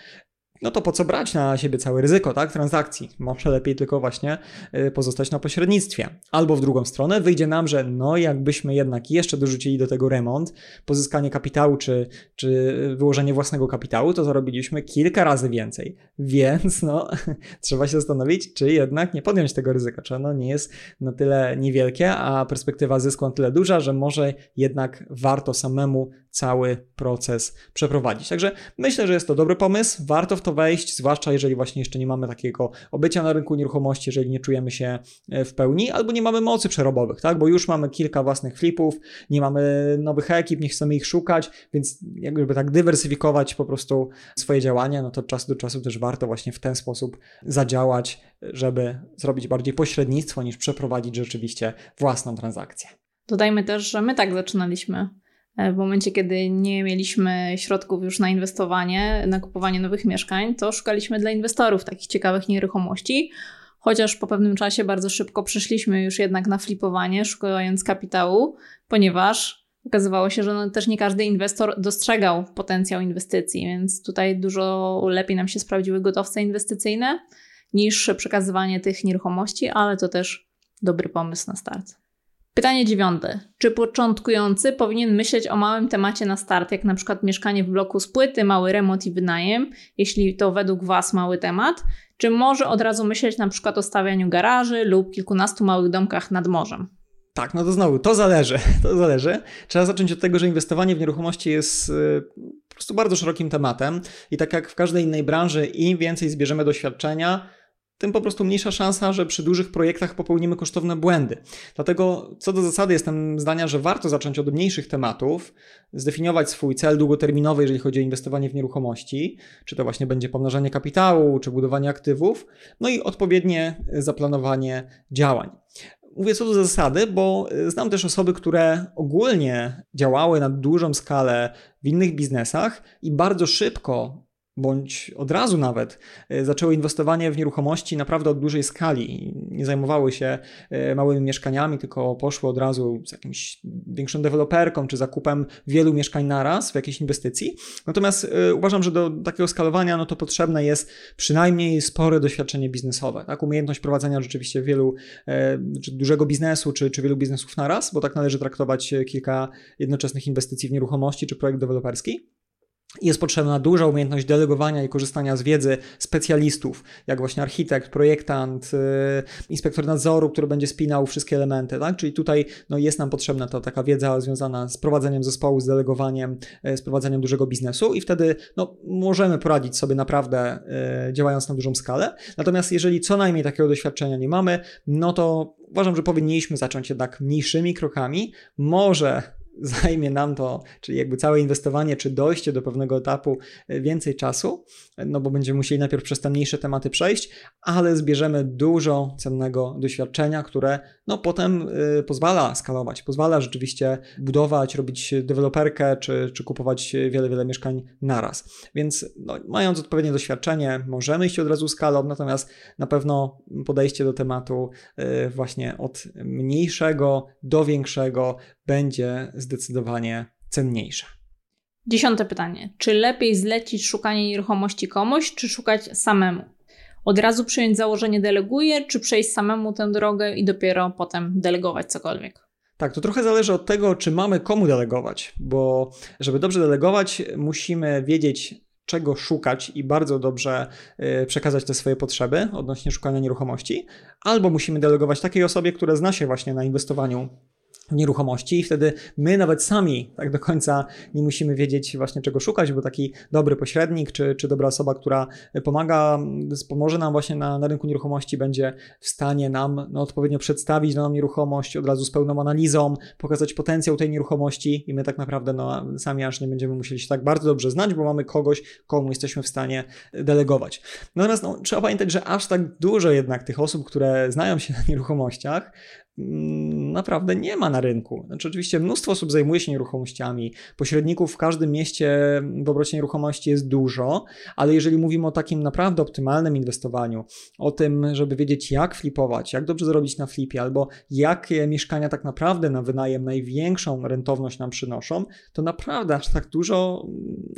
no to po co brać na siebie całe ryzyko, tak, transakcji? Może lepiej tylko właśnie y, pozostać na pośrednictwie. Albo w drugą stronę wyjdzie nam, że no jakbyśmy jednak jeszcze dorzucili do tego remont, pozyskanie kapitału czy, czy wyłożenie własnego kapitału, to zarobiliśmy kilka razy więcej. Więc no trzeba się zastanowić, czy jednak nie podjąć tego ryzyka, czy ono nie jest na tyle niewielkie, a perspektywa zysku na tyle duża, że może jednak warto samemu cały proces przeprowadzić. Także myślę, że jest to dobry pomysł, warto w to wejść, zwłaszcza jeżeli właśnie jeszcze nie mamy takiego obycia na rynku nieruchomości, jeżeli nie czujemy się e, w pełni, albo nie mamy mocy przerobowych, tak? Bo już mamy kilka własnych flipów, nie mamy nowych ekip, nie chcemy ich szukać, więc jakby tak dywersyfikować po prostu swoje działania, no to od czasu do czasu też warto właśnie w ten sposób zadziałać, żeby zrobić bardziej pośrednictwo niż przeprowadzić rzeczywiście własną transakcję. Dodajmy też, że my tak zaczynaliśmy w momencie, kiedy nie mieliśmy środków już na inwestowanie, na kupowanie nowych mieszkań, to szukaliśmy dla inwestorów takich ciekawych nieruchomości. Chociaż po pewnym czasie bardzo szybko przyszliśmy już jednak na flipowanie, szukając kapitału, ponieważ okazywało się, że no też nie każdy inwestor dostrzegał potencjał inwestycji, więc tutaj dużo lepiej nam się sprawdziły gotowce inwestycyjne niż przekazywanie tych nieruchomości, ale to też dobry pomysł na start. Pytanie dziewiąte. Czy początkujący powinien myśleć o małym temacie na start, jak na przykład mieszkanie w bloku z płyty, mały remont i wynajem, jeśli to według Was mały temat? Czy może od razu myśleć na przykład o stawianiu garaży lub kilkunastu małych domkach nad morzem? Tak, no to znowu, to zależy, to zależy. Trzeba zacząć od tego, że inwestowanie w nieruchomości jest y, po prostu bardzo szerokim tematem i tak jak w każdej innej branży, im więcej zbierzemy doświadczenia, tym po prostu mniejsza szansa, że przy dużych projektach popełnimy kosztowne błędy. Dlatego co do zasady jestem zdania, że warto zacząć od mniejszych tematów, zdefiniować swój cel długoterminowy, jeżeli chodzi o inwestowanie w nieruchomości, czy to właśnie będzie pomnażanie kapitału, czy budowanie aktywów, no i odpowiednie zaplanowanie działań. Mówię co do zasady, bo znam też osoby, które ogólnie działały na dużą skalę w innych biznesach i bardzo szybko bądź od razu nawet e, zaczęły inwestowanie w nieruchomości naprawdę od dużej skali. Nie zajmowały się e, małymi mieszkaniami, tylko poszły od razu z jakimś większą deweloperką czy zakupem wielu mieszkań naraz w jakiejś inwestycji. Natomiast e, uważam, że do takiego skalowania no to potrzebne jest przynajmniej spore doświadczenie biznesowe, tak? umiejętność prowadzenia rzeczywiście wielu, czy dużego biznesu, czy, czy wielu biznesów naraz, bo tak należy traktować kilka jednoczesnych inwestycji w nieruchomości czy projekt deweloperski. Jest potrzebna duża umiejętność delegowania i korzystania z wiedzy specjalistów, jak właśnie architekt, projektant, yy, inspektor nadzoru, który będzie spinał wszystkie elementy. Tak? Czyli tutaj no, jest nam potrzebna ta taka wiedza związana z prowadzeniem zespołu, z delegowaniem, yy, z prowadzeniem dużego biznesu i wtedy no, możemy poradzić sobie naprawdę yy, działając na dużą skalę. Natomiast jeżeli co najmniej takiego doświadczenia nie mamy, no to uważam, że powinniśmy zacząć jednak mniejszymi krokami. Może zajmie nam to, czyli jakby całe inwestowanie, czy dojście do pewnego etapu e, więcej czasu, no bo będziemy musieli najpierw przez te mniejsze tematy przejść, ale zbierzemy dużo cennego doświadczenia, które no potem y, pozwala skalować, pozwala rzeczywiście budować, robić deweloperkę, czy, czy kupować wiele, wiele mieszkań naraz. Więc no, mając odpowiednie doświadczenie, możemy iść od razu skalą, natomiast na pewno podejście do tematu y, właśnie od mniejszego do większego będzie zdecydowanie cenniejsze. Dziesiąte pytanie. Czy lepiej zlecić szukanie nieruchomości komuś, czy szukać samemu? Od razu przyjąć założenie deleguję, czy przejść samemu tę drogę i dopiero potem delegować cokolwiek? Tak, to trochę zależy od tego, czy mamy komu delegować, bo żeby dobrze delegować, musimy wiedzieć, czego szukać i bardzo dobrze y, przekazać te swoje potrzeby odnośnie szukania nieruchomości, albo musimy delegować takiej osobie, która zna się właśnie na inwestowaniu nieruchomości i wtedy my nawet sami tak do końca nie musimy wiedzieć właśnie czego szukać, bo taki dobry pośrednik czy, czy dobra osoba, która pomaga, pomoże nam właśnie na, na rynku nieruchomości będzie w stanie nam no, odpowiednio przedstawić daną nieruchomość od razu z pełną analizą, pokazać potencjał tej nieruchomości i my tak naprawdę no, sami aż nie będziemy musieli się tak bardzo dobrze znać, bo mamy kogoś, komu jesteśmy w stanie delegować. Natomiast no, trzeba pamiętać, że aż tak dużo jednak tych osób, które znają się na nieruchomościach, naprawdę nie ma na rynku. Znaczy, oczywiście mnóstwo osób zajmuje się nieruchomościami, pośredników w każdym mieście w obrocie nieruchomości jest dużo, ale jeżeli mówimy o takim naprawdę optymalnym inwestowaniu, o tym, żeby wiedzieć jak flipować, jak dobrze zrobić na flipie, albo jakie mieszkania tak naprawdę na wynajem największą rentowność nam przynoszą, to naprawdę aż tak dużo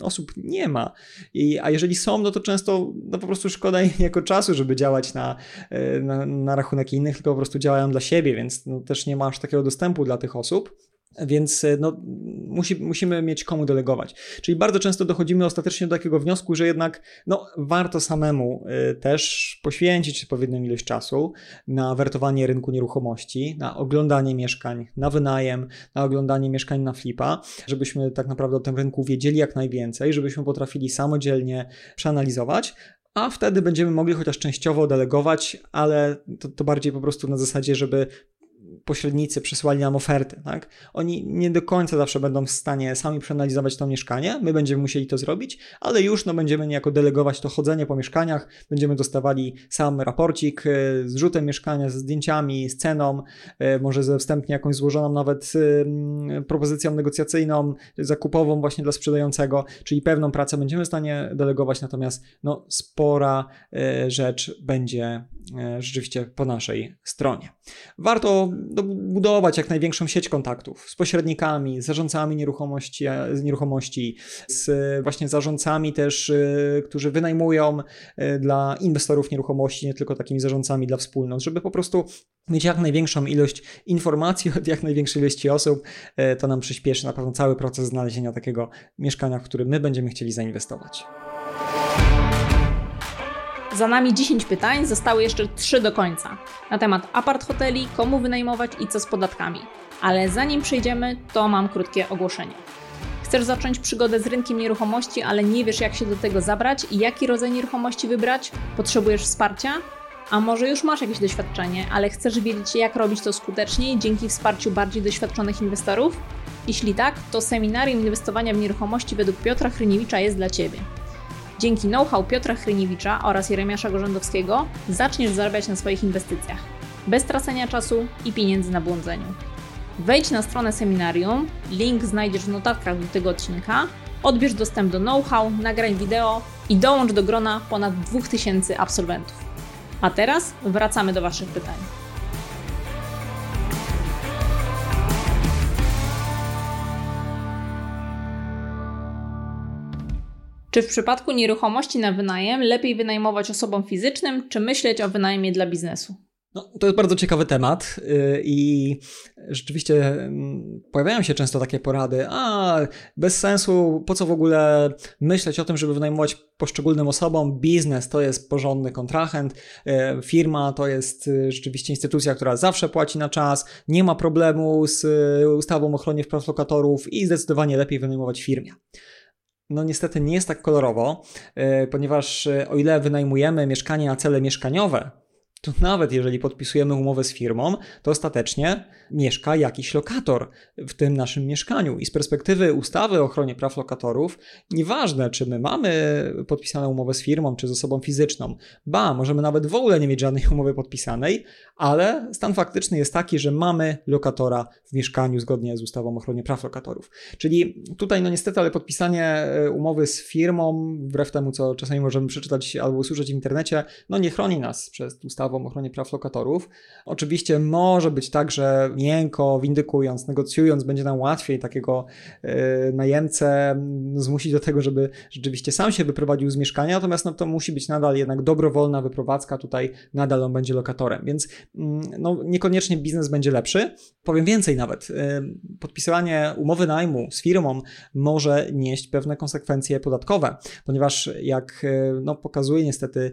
osób nie ma. I, a jeżeli są, no to często no po prostu szkoda im jako czasu, żeby działać na, e, na, na rachunek innych, tylko po prostu działają dla siebie, więc no, też nie masz takiego dostępu dla tych osób. Więc e, no, musi, musimy mieć komu delegować. Czyli bardzo często dochodzimy ostatecznie do takiego wniosku, że jednak no, warto samemu y, też poświęcić odpowiednią ilość czasu na wertowanie rynku nieruchomości, na oglądanie mieszkań na wynajem, na oglądanie mieszkań na flipa, żebyśmy tak naprawdę o tym rynku wiedzieli jak najwięcej, żebyśmy potrafili samodzielnie przeanalizować, a wtedy będziemy mogli chociaż częściowo delegować, ale to, to bardziej po prostu na zasadzie, żeby pośrednicy przysłali nam oferty, tak? Oni nie do końca zawsze będą w stanie sami przeanalizować to mieszkanie, my będziemy musieli to zrobić, ale już no, będziemy niejako delegować to chodzenie po mieszkaniach, będziemy dostawali sam raporcik e, z rzutem mieszkania, ze zdjęciami, z ceną, e, może ze wstępnie jakąś złożoną nawet propozycją negocjacyjną, zakupową właśnie dla sprzedającego, czyli pewną pracę będziemy w stanie delegować, natomiast no, spora e, rzecz będzie rzeczywiście po naszej stronie. Warto budować jak największą sieć kontaktów z pośrednikami, z zarządcami nieruchomości, z nieruchomości, z właśnie zarządcami też, y, którzy wynajmują dla inwestorów nieruchomości, nie tylko takimi zarządcami dla wspólnot, żeby po prostu mieć jak największą ilość informacji od jak największej ilości osób, to nam przyspieszy na pewno cały proces znalezienia takiego mieszkania, w którym my będziemy chcieli zainwestować. Za nami 10 pytań, zostały jeszcze 3 do końca. Na temat apart hoteli, komu wynajmować i co z podatkami. Ale zanim przejdziemy, to mam krótkie ogłoszenie. Chcesz zacząć przygodę z rynkiem nieruchomości, ale nie wiesz jak się do tego zabrać i jaki rodzaj nieruchomości wybrać? Potrzebujesz wsparcia? A może już masz jakieś doświadczenie, ale chcesz wiedzieć jak robić to skuteczniej dzięki wsparciu bardziej doświadczonych inwestorów? Jeśli tak, to seminarium inwestowania w nieruchomości według Piotra Hryniewicza jest dla Ciebie. Dzięki know-how Piotra Hryniewicza oraz Jeremiasza Gorzędowskiego zaczniesz zarabiać na swoich inwestycjach, bez tracenia czasu i pieniędzy na błądzeniu. Wejdź na stronę seminarium, link znajdziesz w notatkach do tego odcinka, odbierz dostęp do know-how, nagrań wideo i dołącz do grona ponad 2000 absolwentów. A teraz wracamy do Waszych pytań. Czy w przypadku nieruchomości na wynajem lepiej wynajmować osobom fizycznym, czy myśleć o wynajmie dla biznesu? No, to jest bardzo ciekawy temat y, i rzeczywiście mm, pojawiają się często takie porady, a bez sensu, po co w ogóle myśleć o tym, żeby wynajmować poszczególnym osobom, biznes to jest porządny kontrahent, y, firma to jest y, rzeczywiście instytucja, która zawsze płaci na czas, nie ma problemu z ustawą o ochronie praw lokatorów i zdecydowanie lepiej wynajmować firmie no niestety nie jest tak kolorowo, e, ponieważ e, o ile wynajmujemy mieszkanie na cele mieszkaniowe, to nawet jeżeli podpisujemy umowę z firmą, to ostatecznie mieszka jakiś lokator w tym naszym mieszkaniu. I z perspektywy ustawy o ochronie praw lokatorów, nieważne czy my mamy podpisaną umowę z firmą, czy z osobą fizyczną, ba, możemy nawet w ogóle nie mieć żadnej umowy podpisanej, ale stan faktyczny jest taki, że mamy lokatora w mieszkaniu zgodnie z ustawą o ochronie praw lokatorów. Czyli tutaj, no niestety, ale podpisanie e, umowy z firmą, wbrew temu, co czasami możemy przeczytać albo usłyszeć w internecie, no nie chroni nas przez ustawę o ochronie praw lokatorów. Oczywiście może być tak, że miękko, windykując, negocjując, będzie nam łatwiej takiego yy, najemcę zmusić do tego, żeby rzeczywiście sam się wyprowadził z mieszkania, natomiast no, to musi być nadal jednak dobrowolna wyprowadzka, tutaj nadal on będzie lokatorem, więc Mm, no, niekoniecznie biznes będzie lepszy. Powiem więcej nawet. Y, podpisywanie umowy najmu z firmą może nieść pewne konsekwencje podatkowe, ponieważ jak y, no, pokazuje niestety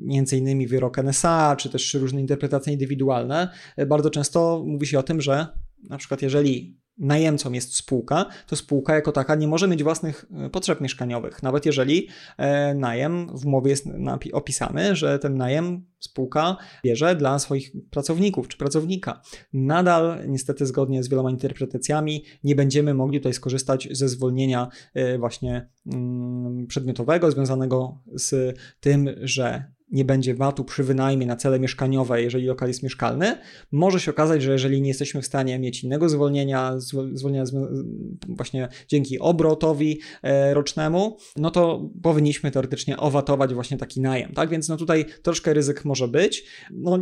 między innymi innymi wyrok NSA, czy też różne interpretacje indywidualne, bardzo często mówi się o tym, że na przykład jeżeli najemcą jest spółka, to spółka jako taka nie może mieć własnych e, potrzeb mieszkaniowych, nawet jeżeli e, najem w umowie jest opisany, że ten najem spółka bierze dla swoich pracowników czy pracownika. Nadal, niestety, zgodnie z wieloma interpretacjami, nie będziemy mogli tutaj skorzystać ze zwolnienia e, właśnie mm, przedmiotowego, związanego z tym, że nie będzie VAT-u przy wynajmie na cele mieszkaniowe, jeżeli lokal jest mieszkalny, może się okazać, że jeżeli nie jesteśmy w stanie mieć innego zwolnienia, zwolnienia właśnie dzięki obrotowi e, rocznemu, no to powinniśmy teoretycznie owatować właśnie taki najem, tak? Więc no tutaj troszkę ryzyk może być. No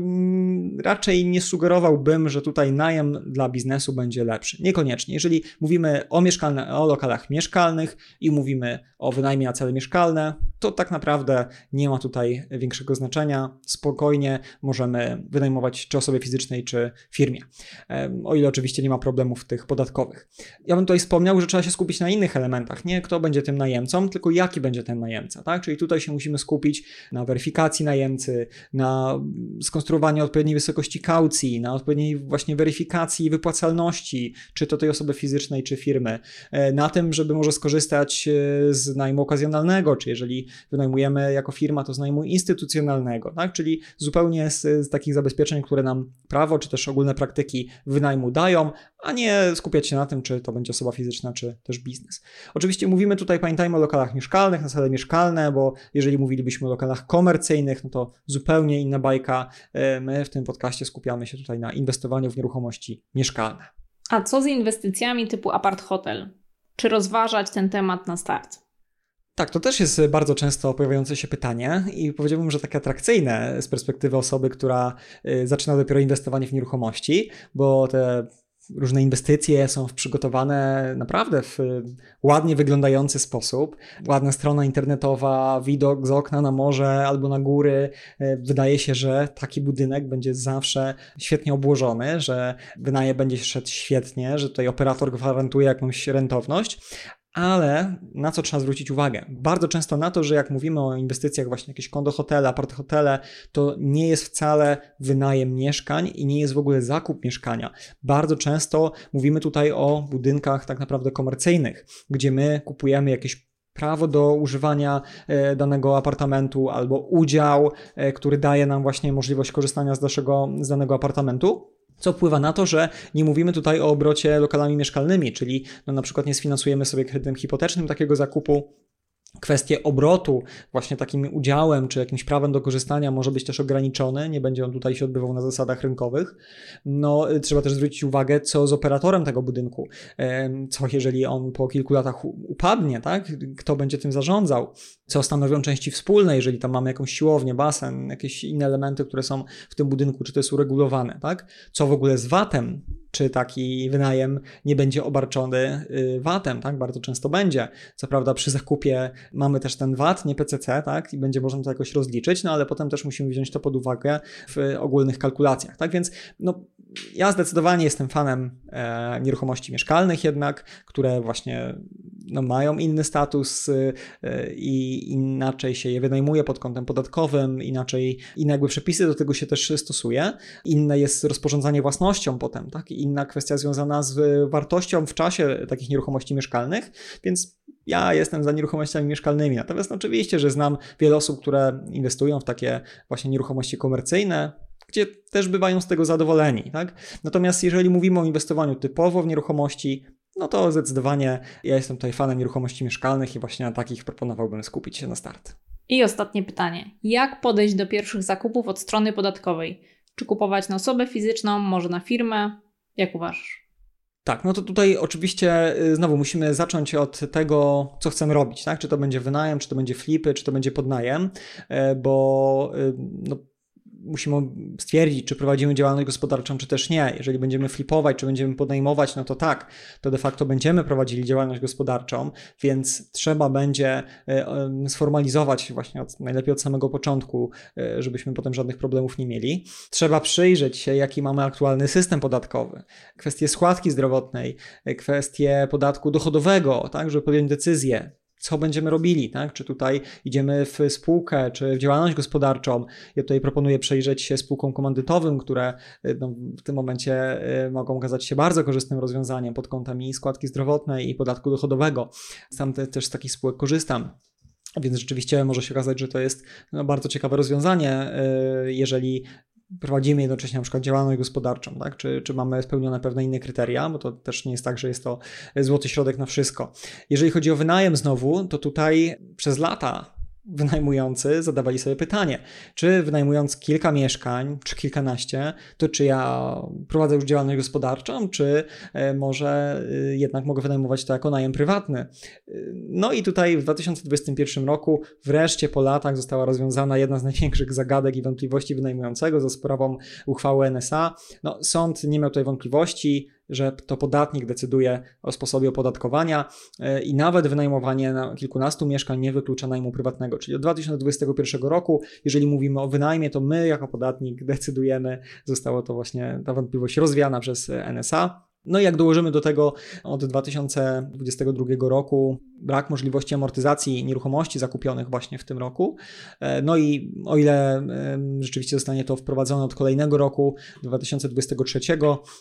raczej nie sugerowałbym, że tutaj najem dla biznesu będzie lepszy. Niekoniecznie. Jeżeli mówimy o, mieszkalne, o lokalach mieszkalnych i mówimy o wynajmie na cele mieszkalne, to tak naprawdę nie ma tutaj większego znaczenia. Spokojnie możemy wynajmować czy osobie fizycznej, czy firmie. O ile oczywiście nie ma problemów tych podatkowych. Ja bym tutaj wspomniał, że trzeba się skupić na innych elementach. Nie kto będzie tym najemcą, tylko jaki będzie ten najemca. Tak? Czyli tutaj się musimy skupić na weryfikacji najemcy, na skonstruowaniu odpowiedniej wysokości kaucji, na odpowiedniej właśnie weryfikacji wypłacalności, czy to tej osoby fizycznej, czy firmy. E, na tym, żeby może skorzystać e, z najmu okazjonalnego, czy jeżeli wynajmujemy jako firma, to z najmu instytucjonalnego, tak? czyli zupełnie z, z takich zabezpieczeń, które nam prawo, czy też ogólne praktyki wynajmu dają, a nie skupiać się na tym, czy to będzie osoba fizyczna, czy też biznes. Oczywiście mówimy tutaj, pamiętajmy o lokalach mieszkalnych, na cele mieszkalne, bo jeżeli mówilibyśmy o lokalach komercyjnych, no to zupełnie inna bajka. E, my w tym podcaście skupiamy się tutaj na inwestowaniu w nieruchomości mieszkalne. A co z inwestycjami typu apart hotel? Czy rozważać ten temat na start? Tak, to też jest bardzo często pojawiające się pytanie i powiedziałbym, że takie atrakcyjne z perspektywy osoby, która y, zaczyna dopiero inwestowanie w nieruchomości, bo te różne inwestycje są przygotowane naprawdę w ładnie wyglądający sposób. Ładna strona internetowa, widok z okna na morze albo na góry. Y, wydaje się, że taki budynek będzie zawsze świetnie obłożony, że wynaje będzie szedł świetnie, że tutaj operator gwarantuje jakąś rentowność, ale na co trzeba zwrócić uwagę? Bardzo często na to, że jak mówimy o inwestycjach właśnie jakieś kondo hotele, apart hotele, to nie jest wcale wynajem mieszkań i nie jest w ogóle zakup mieszkania. Bardzo często mówimy tutaj o budynkach tak naprawdę komercyjnych, gdzie my kupujemy jakieś prawo do używania e, danego apartamentu albo udział, e, który daje nam właśnie możliwość korzystania z, naszego, z danego apartamentu co wpływa na to, że nie mówimy tutaj o obrocie lokalami mieszkalnymi, czyli no na przykład nie sfinansujemy sobie kredytem hipotecznym takiego zakupu, kwestie obrotu właśnie takim udziałem czy jakimś prawem do korzystania może być też ograniczony, nie będzie on tutaj się odbywał na zasadach rynkowych. No, trzeba też zwrócić uwagę, co z operatorem tego budynku, co jeżeli on po kilku latach upadnie, tak? Kto będzie tym zarządzał? Co stanowią części wspólne, jeżeli tam mamy jakąś siłownię, basen, jakieś inne elementy, które są w tym budynku, czy to jest uregulowane, tak? Co w ogóle z VAT-em? Czy taki wynajem nie będzie obarczony y, VAT-em, tak? Bardzo często będzie. Co prawda przy zakupie mamy też ten VAT, nie PCC, tak? I będzie można to jakoś rozliczyć, no ale potem też musimy wziąć to pod uwagę w ogólnych kalkulacjach, tak? Więc no, ja zdecydowanie jestem fanem e, nieruchomości mieszkalnych jednak, które właśnie no, mają inny status e, i inaczej się je wynajmuje pod kątem podatkowym, inaczej inne jakby przepisy do tego się też stosuje. Inne jest rozporządzanie własnością potem, tak? Inna kwestia związana z wartością w czasie takich nieruchomości mieszkalnych, więc ja jestem za nieruchomościami mieszkalnymi. Natomiast oczywiście, że znam wiele osób, które inwestują w takie właśnie nieruchomości komercyjne, gdzie też bywają z tego zadowoleni. Tak? Natomiast jeżeli mówimy o inwestowaniu typowo w nieruchomości, no to zdecydowanie ja jestem tutaj fanem nieruchomości mieszkalnych i właśnie na takich proponowałbym skupić się na start. I ostatnie pytanie. Jak podejść do pierwszych zakupów od strony podatkowej? Czy kupować na osobę fizyczną, może na firmę? Jak uważasz? Tak, no to tutaj oczywiście y, znowu musimy zacząć od tego, co chcemy robić, tak? Czy to będzie wynajem, czy to będzie flipy, czy to będzie podnajem, e, bo y, no, musimy stwierdzić, czy prowadzimy działalność gospodarczą, czy też nie. Jeżeli będziemy flipować, czy będziemy podejmować, no to tak, to de facto będziemy prowadzili działalność gospodarczą, więc trzeba będzie e, sformalizować właśnie od, najlepiej od samego początku, e, żebyśmy potem żadnych problemów nie mieli. Trzeba przyjrzeć się, jaki mamy aktualny system podatkowy, kwestie składki zdrowotnej, e, kwestie podatku dochodowego, tak, żeby podjąć decyzję, co będziemy robili, tak? Czy tutaj idziemy w spółkę, czy w działalność gospodarczą. Ja tutaj proponuję przejrzeć się spółkom komandytowym, które no, w tym momencie mogą okazać się bardzo korzystnym rozwiązaniem pod kątem i składki zdrowotnej i podatku dochodowego. Sam te, też z takich spółek korzystam. Więc rzeczywiście może się okazać, że to jest no, bardzo ciekawe rozwiązanie, jeżeli prowadzimy jednocześnie na przykład działalność gospodarczą, tak? czy, czy mamy spełnione pewne inne kryteria, bo to też nie jest tak, że jest to złoty środek na wszystko. Jeżeli chodzi o wynajem znowu, to tutaj przez lata wynajmujący zadawali sobie pytanie, czy wynajmując kilka mieszkań, czy kilkanaście, to czy ja prowadzę już działalność gospodarczą, czy e, może e, jednak mogę wynajmować to jako najem prywatny. E, no i tutaj w 2021 roku wreszcie po latach została rozwiązana jedna z największych zagadek i wątpliwości wynajmującego za sprawą uchwały NSA. No, sąd nie miał tutaj wątpliwości, że to podatnik decyduje o sposobie opodatkowania e, i nawet wynajmowanie na kilkunastu mieszkań nie wyklucza najmu prywatnego. Czyli od 2021 roku, jeżeli mówimy o wynajmie, to my jako podatnik decydujemy, zostało to właśnie ta wątpliwość rozwiana przez NSA. No i jak dołożymy do tego od 2022 roku brak możliwości amortyzacji nieruchomości zakupionych właśnie w tym roku, e, no i o ile rzeczywiście zostanie to wprowadzone od kolejnego roku 2023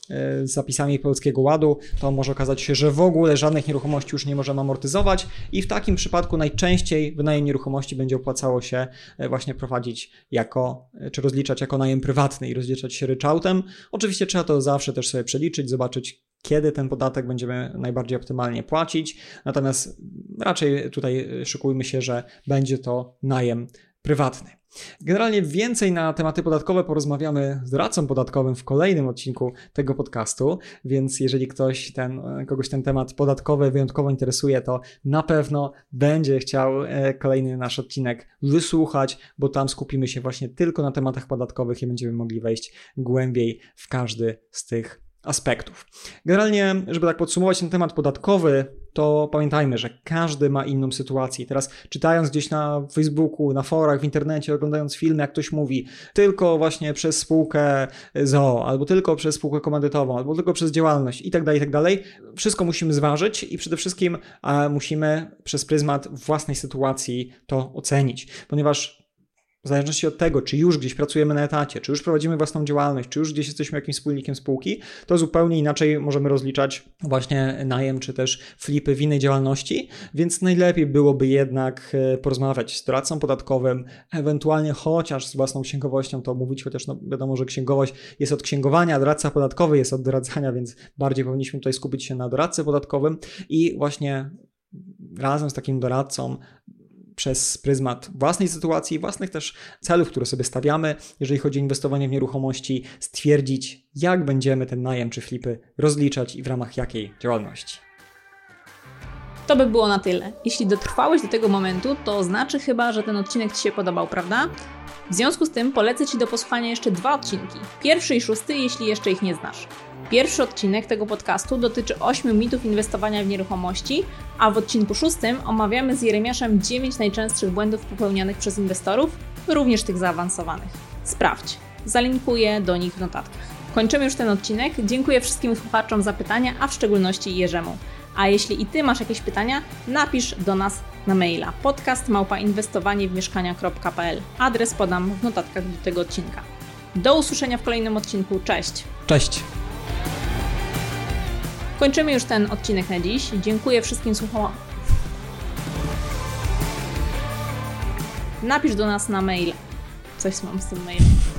e, zapisami Polskiego Ładu, to może okazać się, że w ogóle żadnych nieruchomości już nie możemy amortyzować i w takim przypadku najczęściej wynajem nieruchomości będzie opłacało się e, właśnie prowadzić jako, czy rozliczać jako najem prywatny i rozliczać się ryczałtem. Oczywiście trzeba to zawsze też sobie przeliczyć, zobaczyć kiedy ten podatek będziemy najbardziej optymalnie płacić. Natomiast raczej tutaj szykujmy się, że będzie to najem prywatny. Generalnie więcej na tematy podatkowe porozmawiamy z radcą podatkowym w kolejnym odcinku tego podcastu, więc jeżeli ktoś ten, kogoś ten temat podatkowy wyjątkowo interesuje, to na pewno będzie chciał e, kolejny nasz odcinek wysłuchać, bo tam skupimy się właśnie tylko na tematach podatkowych i będziemy mogli wejść głębiej w każdy z tych aspektów. Generalnie, żeby tak podsumować ten temat podatkowy, to pamiętajmy, że każdy ma inną sytuację. Teraz czytając gdzieś na Facebooku, na forach, w internecie, oglądając filmy, jak ktoś mówi, tylko właśnie przez spółkę ZOO, albo tylko przez spółkę komandytową, albo tylko przez działalność i tak dalej, i tak dalej. Wszystko musimy zważyć i przede wszystkim musimy przez pryzmat własnej sytuacji to ocenić, ponieważ w zależności od tego, czy już gdzieś pracujemy na etacie, czy już prowadzimy własną działalność, czy już gdzieś jesteśmy jakimś wspólnikiem spółki, to zupełnie inaczej możemy rozliczać właśnie najem, czy też flipy w innej działalności, więc najlepiej byłoby jednak e, porozmawiać z doradcą podatkowym, ewentualnie chociaż z własną księgowością to mówić, chociaż no wiadomo, że księgowość jest od księgowania, doradca podatkowy jest od doradzania, więc bardziej powinniśmy tutaj skupić się na doradcy podatkowym i właśnie razem z takim doradcą przez pryzmat własnej sytuacji, własnych też celów, które sobie stawiamy, jeżeli chodzi o inwestowanie w nieruchomości, stwierdzić, jak będziemy ten najem czy flipy rozliczać i w ramach jakiej działalności. To by było na tyle. Jeśli dotrwałeś do tego momentu, to znaczy chyba, że ten odcinek Ci się podobał, prawda? W związku z tym polecę Ci do posłuchania jeszcze dwa odcinki. Pierwszy i szósty, jeśli jeszcze ich nie znasz. Pierwszy odcinek tego podcastu dotyczy 8 mitów inwestowania w nieruchomości, a w odcinku szóstym omawiamy z Jeremiaszem 9 najczęstszych błędów popełnianych przez inwestorów, również tych zaawansowanych. Sprawdź, zalinkuję do nich w notatkach. Kończymy już ten odcinek. Dziękuję wszystkim słuchaczom za pytania, a w szczególności Jerzemu. A jeśli i Ty masz jakieś pytania, napisz do nas na maila podcast mieszkania.pl. Adres podam w notatkach do tego odcinka. Do usłyszenia w kolejnym odcinku. Cześć! Cześć! Kończymy już ten odcinek na dziś. Dziękuję wszystkim słuchaczom. Napisz do nas na mail. Coś mam z tym mailem.